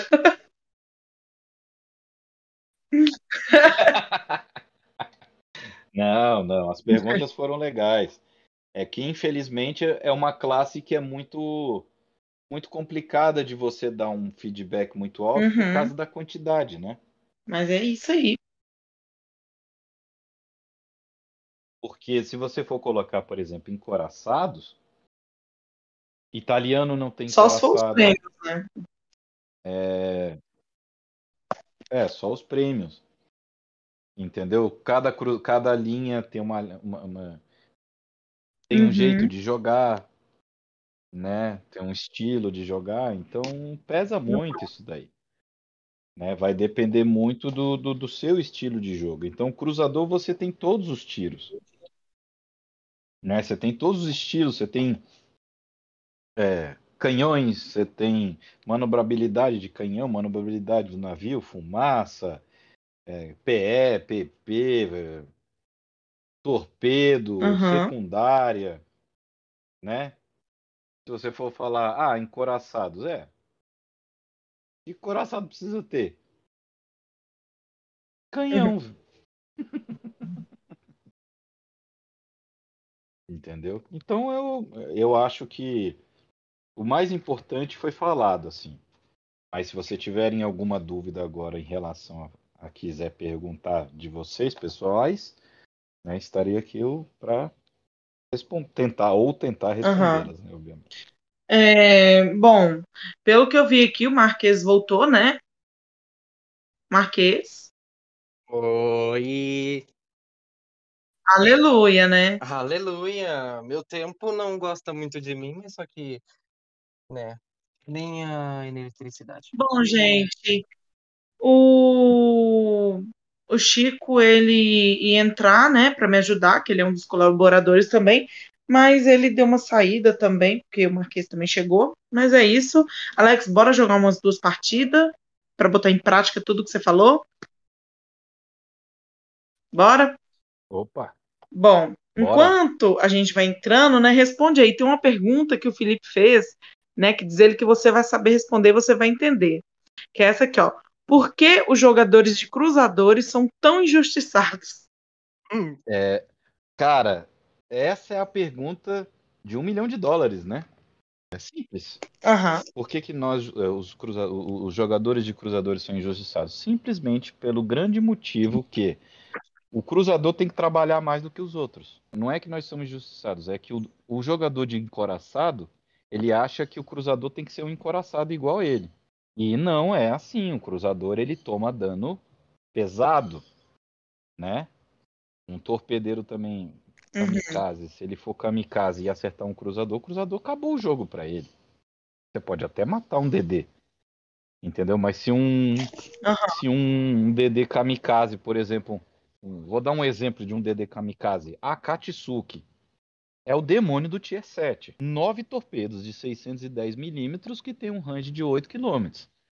<laughs> Não, não, as perguntas foram legais. É que infelizmente é uma classe que é muito muito complicada de você dar um feedback muito alto por Uhum. causa da quantidade, né? Mas é isso aí. Porque se você for colocar, por exemplo, encoraçados, italiano não tem Só os prêmios, né? É, é, só os prêmios. Entendeu? Cada, cru... Cada linha tem uma, uma- uma- tem um Uhum. jeito de jogar, né? Tem um estilo de jogar, então pesa muito isso daí. Né? Vai depender muito do, do, do seu estilo de jogo. Então, cruzador você tem todos os tiros. Né? Você tem todos os estilos, você tem é, canhões, você tem manobrabilidade de canhão, manobrabilidade do navio, fumaça, é, PE, PP, torpedo, Aham. secundária, né? Se você for falar, ah, encoraçados, é. Que encoraçado precisa ter? Canhão. <laughs> Entendeu? Então eu, eu acho que o mais importante foi falado, assim. Mas se você tiverem alguma dúvida agora em relação a, a quiser perguntar de vocês, pessoais, né, estarei aqui para tentar ou tentar respondê-las, né, obviamente. É, bom, pelo que eu vi aqui, o Marquês voltou, né? Marquês. Oi, Aleluia, né? aleluia. Meu tempo não gosta muito de mim, mas só que, né, nem a eletricidade. Bom, gente, o, o Chico, ele ia entrar, né, para me ajudar, que ele é um dos colaboradores também, mas ele deu uma saída também, porque o Marquês também chegou. Mas é isso. Alex, bora jogar umas duas partidas para botar em prática tudo que você falou? Bora? Opa! Bom, Bora. Enquanto a gente vai entrando, né? Responde aí. Tem uma pergunta que o Felipe fez, né? Que diz ele que você vai saber responder, você vai entender. Que é essa aqui, ó. Por que os jogadores de cruzadores são tão injustiçados? Hum, É, cara, essa é a pergunta de um milhão de dólares, né? É simples. Aham. Por que, que nós, eh, os, cruza- os jogadores de cruzadores são injustiçados? Simplesmente pelo grande motivo que o cruzador tem que trabalhar mais do que os outros. Não é que nós somos injustiçados, é que o, o jogador de encoraçado, ele acha que o cruzador tem que ser um encoraçado igual a ele. E não é assim. O cruzador, ele toma dano pesado, né? Um torpedeiro também, Uhum. kamikaze. Se ele for kamikaze e acertar um cruzador, o cruzador acabou o jogo pra ele. Você pode até matar um DD. Entendeu? Mas se um Aham. se um DD kamikaze, por exemplo, vou dar um exemplo de um DD kamikaze, a Katsuki é o demônio do Tier 7. Nove torpedos de 610 milímetros que tem um range de 8 km.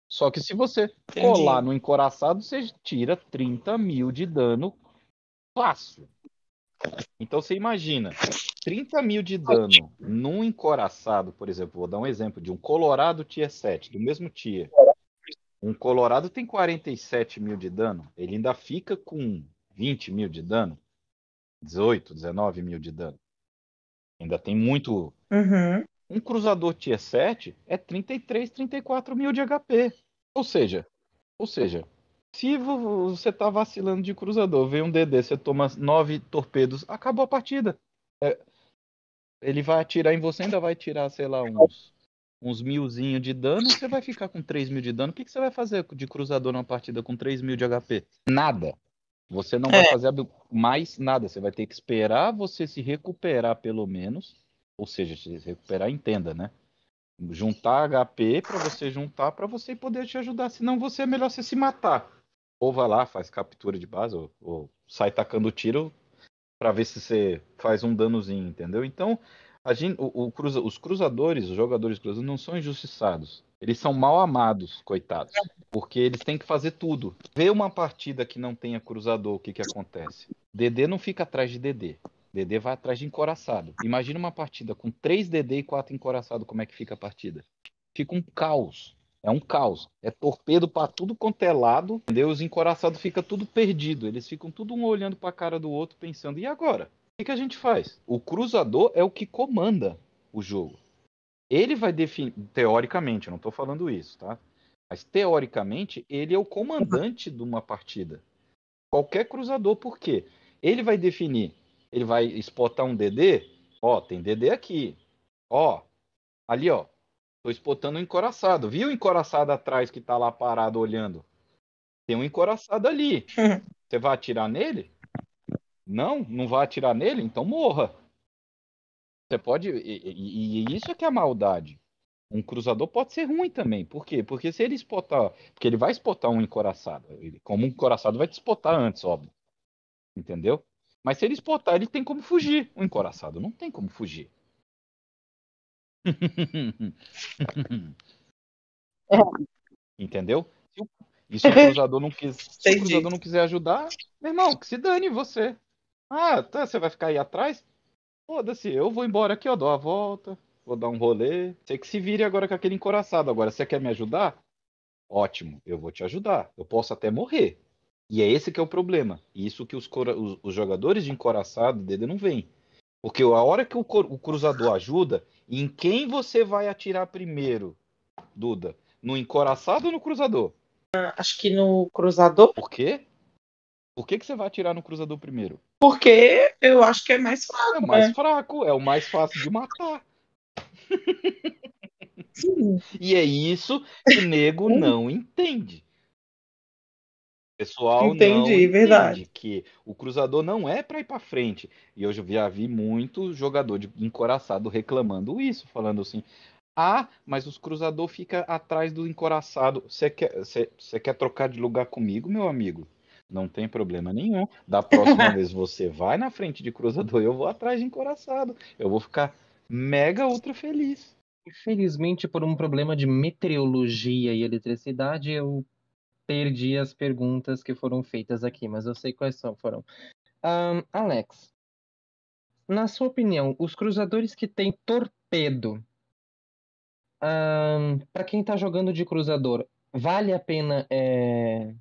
Só que se você Entendi. colar no encoraçado, você tira 30 mil de dano fácil. Então você imagina, 30 mil de dano num encoraçado, por exemplo, vou dar um exemplo de um Colorado Tier 7, do mesmo tier. Um Colorado tem 47 mil de dano, ele ainda fica com 20 mil de dano, 18, 19 mil de dano. Ainda tem muito. Uhum. Um cruzador Tier 7 é 33, 34 mil de HP. Ou seja, ou seja, se vo- você tá vacilando de cruzador, vem um DD, você toma 9 torpedos, acabou a partida. É, ele vai atirar em você, ainda vai tirar, sei lá, uns, uns milzinho de dano, você vai ficar com 3 mil de dano. O que, que você vai fazer de cruzador numa partida com 3 mil de HP? Nada. Você não vai É. fazer ab- mais nada. Você vai ter que esperar você se recuperar, pelo menos. Ou seja, se recuperar, entenda, né? Juntar HP para você juntar para você poder te ajudar. Senão você é melhor você se matar. Ou vai lá, faz captura de base, ou, ou sai tacando tiro para ver se você faz um danozinho, entendeu? Então, gente, o, o cruza- os cruzadores, os jogadores de cruzadores não são injustiçados. Eles são mal amados, coitados. Porque eles têm que fazer tudo. Vê uma partida que não tenha cruzador, o que, que acontece? DD não fica atrás de DD. DD vai atrás de encoraçado. Imagina uma partida com 3 DD e 4 encoraçado, como é que fica a partida? Fica um caos. É um caos. É torpedo pra tudo quanto é lado, entendeu? Os encoraçados ficam tudo perdido. Eles ficam tudo um olhando pra cara do outro, pensando, e agora? O que, que a gente faz? O cruzador é o que comanda o jogo. Ele vai definir, teoricamente, eu não tô falando isso, tá? Mas teoricamente, ele é o comandante de uma partida. Qualquer cruzador, por quê? Ele vai definir, ele vai spotar um DD, ó, tem DD aqui. Ó, ali, ó. Tô spotando um encoraçado. Viu o encoraçado atrás que tá lá parado olhando? Tem um encoraçado ali. <laughs> Você vai atirar nele? Não, não vai atirar nele? Então morra. Você pode. E, e- isso é que é a maldade. Um cruzador pode ser ruim também. Por quê? Porque se ele spotar. Porque ele vai spotar um encoraçado. Ele, como um encoraçado vai te spotar antes, óbvio. Entendeu? Mas se ele spotar, ele tem como fugir. O encoraçado não tem como fugir. <laughs> Entendeu? Se o- E se o cruzador não quis, se o cruzador não quiser ajudar, meu irmão, que se dane você. Ah, tá, você vai ficar aí atrás? Foda-se, eu vou embora aqui, ó, dou a volta, vou dar um rolê. Você que se vire agora com aquele encoraçado. Agora, você quer me ajudar? Ótimo, eu vou te ajudar. Eu posso até morrer. E é esse que é o problema. E isso que os, os- os jogadores de encoraçado, DD, não veem. Porque a hora que o, o cruzador ajuda, em quem você vai atirar primeiro, Duda? No encoraçado ou no cruzador? Acho que no cruzador, Por quê? Por que, que você vai atirar no cruzador primeiro? porque eu acho que é mais É fácil, o mais né? fraco, é o mais fácil de matar. <laughs> Sim. E é isso que nego não entende. O pessoal não Entendi, entende verdade. que o cruzador não é para ir para frente. E eu já vi muito jogador de encoraçado reclamando isso, falando assim: "Ah, mas os cruzador fica atrás do encoraçado. Você quer quer trocar de lugar comigo, meu amigo? Não tem problema nenhum. Da próxima <laughs> vez você vai na frente de cruzador, eu vou atrás de encoraçado. Eu vou ficar mega ultra feliz. Infelizmente, por um problema de meteorologia e eletricidade, eu perdi as perguntas que foram feitas aqui, mas eu sei quais são, foram. Ahn, Alex, na sua opinião, os cruzadores que têm torpedo, para quem tá jogando de cruzador, vale a pena é,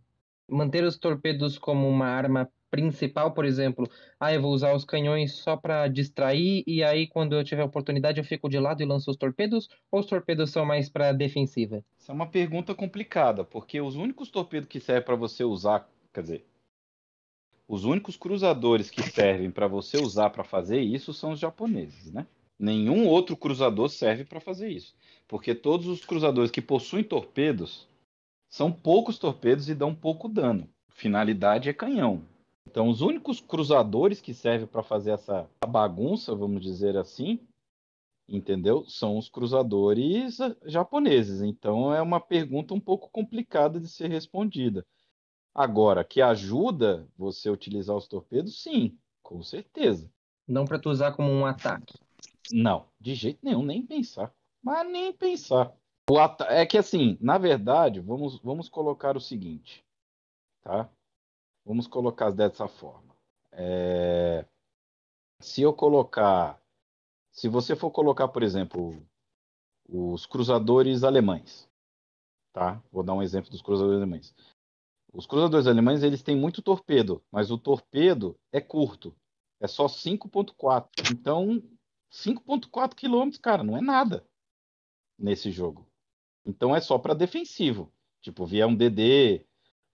manter os torpedos como uma arma principal, por exemplo? Ah, eu vou usar os canhões só para distrair e aí quando eu tiver oportunidade eu fico de lado e lanço os torpedos? Ou os torpedos são mais para defensiva? Essa é uma pergunta complicada, porque os únicos torpedos que servem para você usar, quer dizer, os únicos cruzadores que servem para você usar para fazer isso são os japoneses, né? Nenhum outro cruzador serve para fazer isso, porque todos os cruzadores que possuem torpedos são poucos torpedos e dão pouco dano. Finalidade é canhão. Então, os únicos cruzadores que servem para fazer essa bagunça, vamos dizer assim, entendeu? São os cruzadores japoneses. Então, é uma pergunta um pouco complicada de ser respondida. Agora, que ajuda você a utilizar os torpedos, sim, com certeza. Não para tu usar como um ataque. Não, de jeito nenhum, nem pensar. Mas nem pensar. É que assim, na verdade, vamos, vamos colocar o seguinte, tá? Vamos colocar dessa forma. É... Se eu colocar, se você for colocar, por exemplo, os cruzadores alemães, tá? Vou dar um exemplo dos cruzadores alemães. Os cruzadores alemães eles têm muito torpedo, mas o torpedo é curto, é só 5.4. Então, 5.4 quilômetros, cara, não é nada nesse jogo. Então é só para defensivo. Tipo, vier um DD,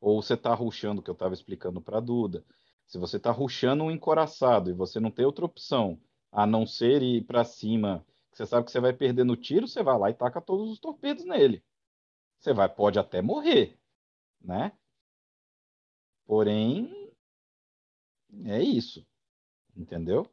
ou você tá ruxando, que eu tava explicando para Duda. Se você tá ruxando um encoraçado e você não tem outra opção a não ser ir para cima, você sabe que você vai perder no tiro, você vai lá e taca todos os torpedos nele. Você vai, pode até morrer, né? Porém, é isso. Entendeu?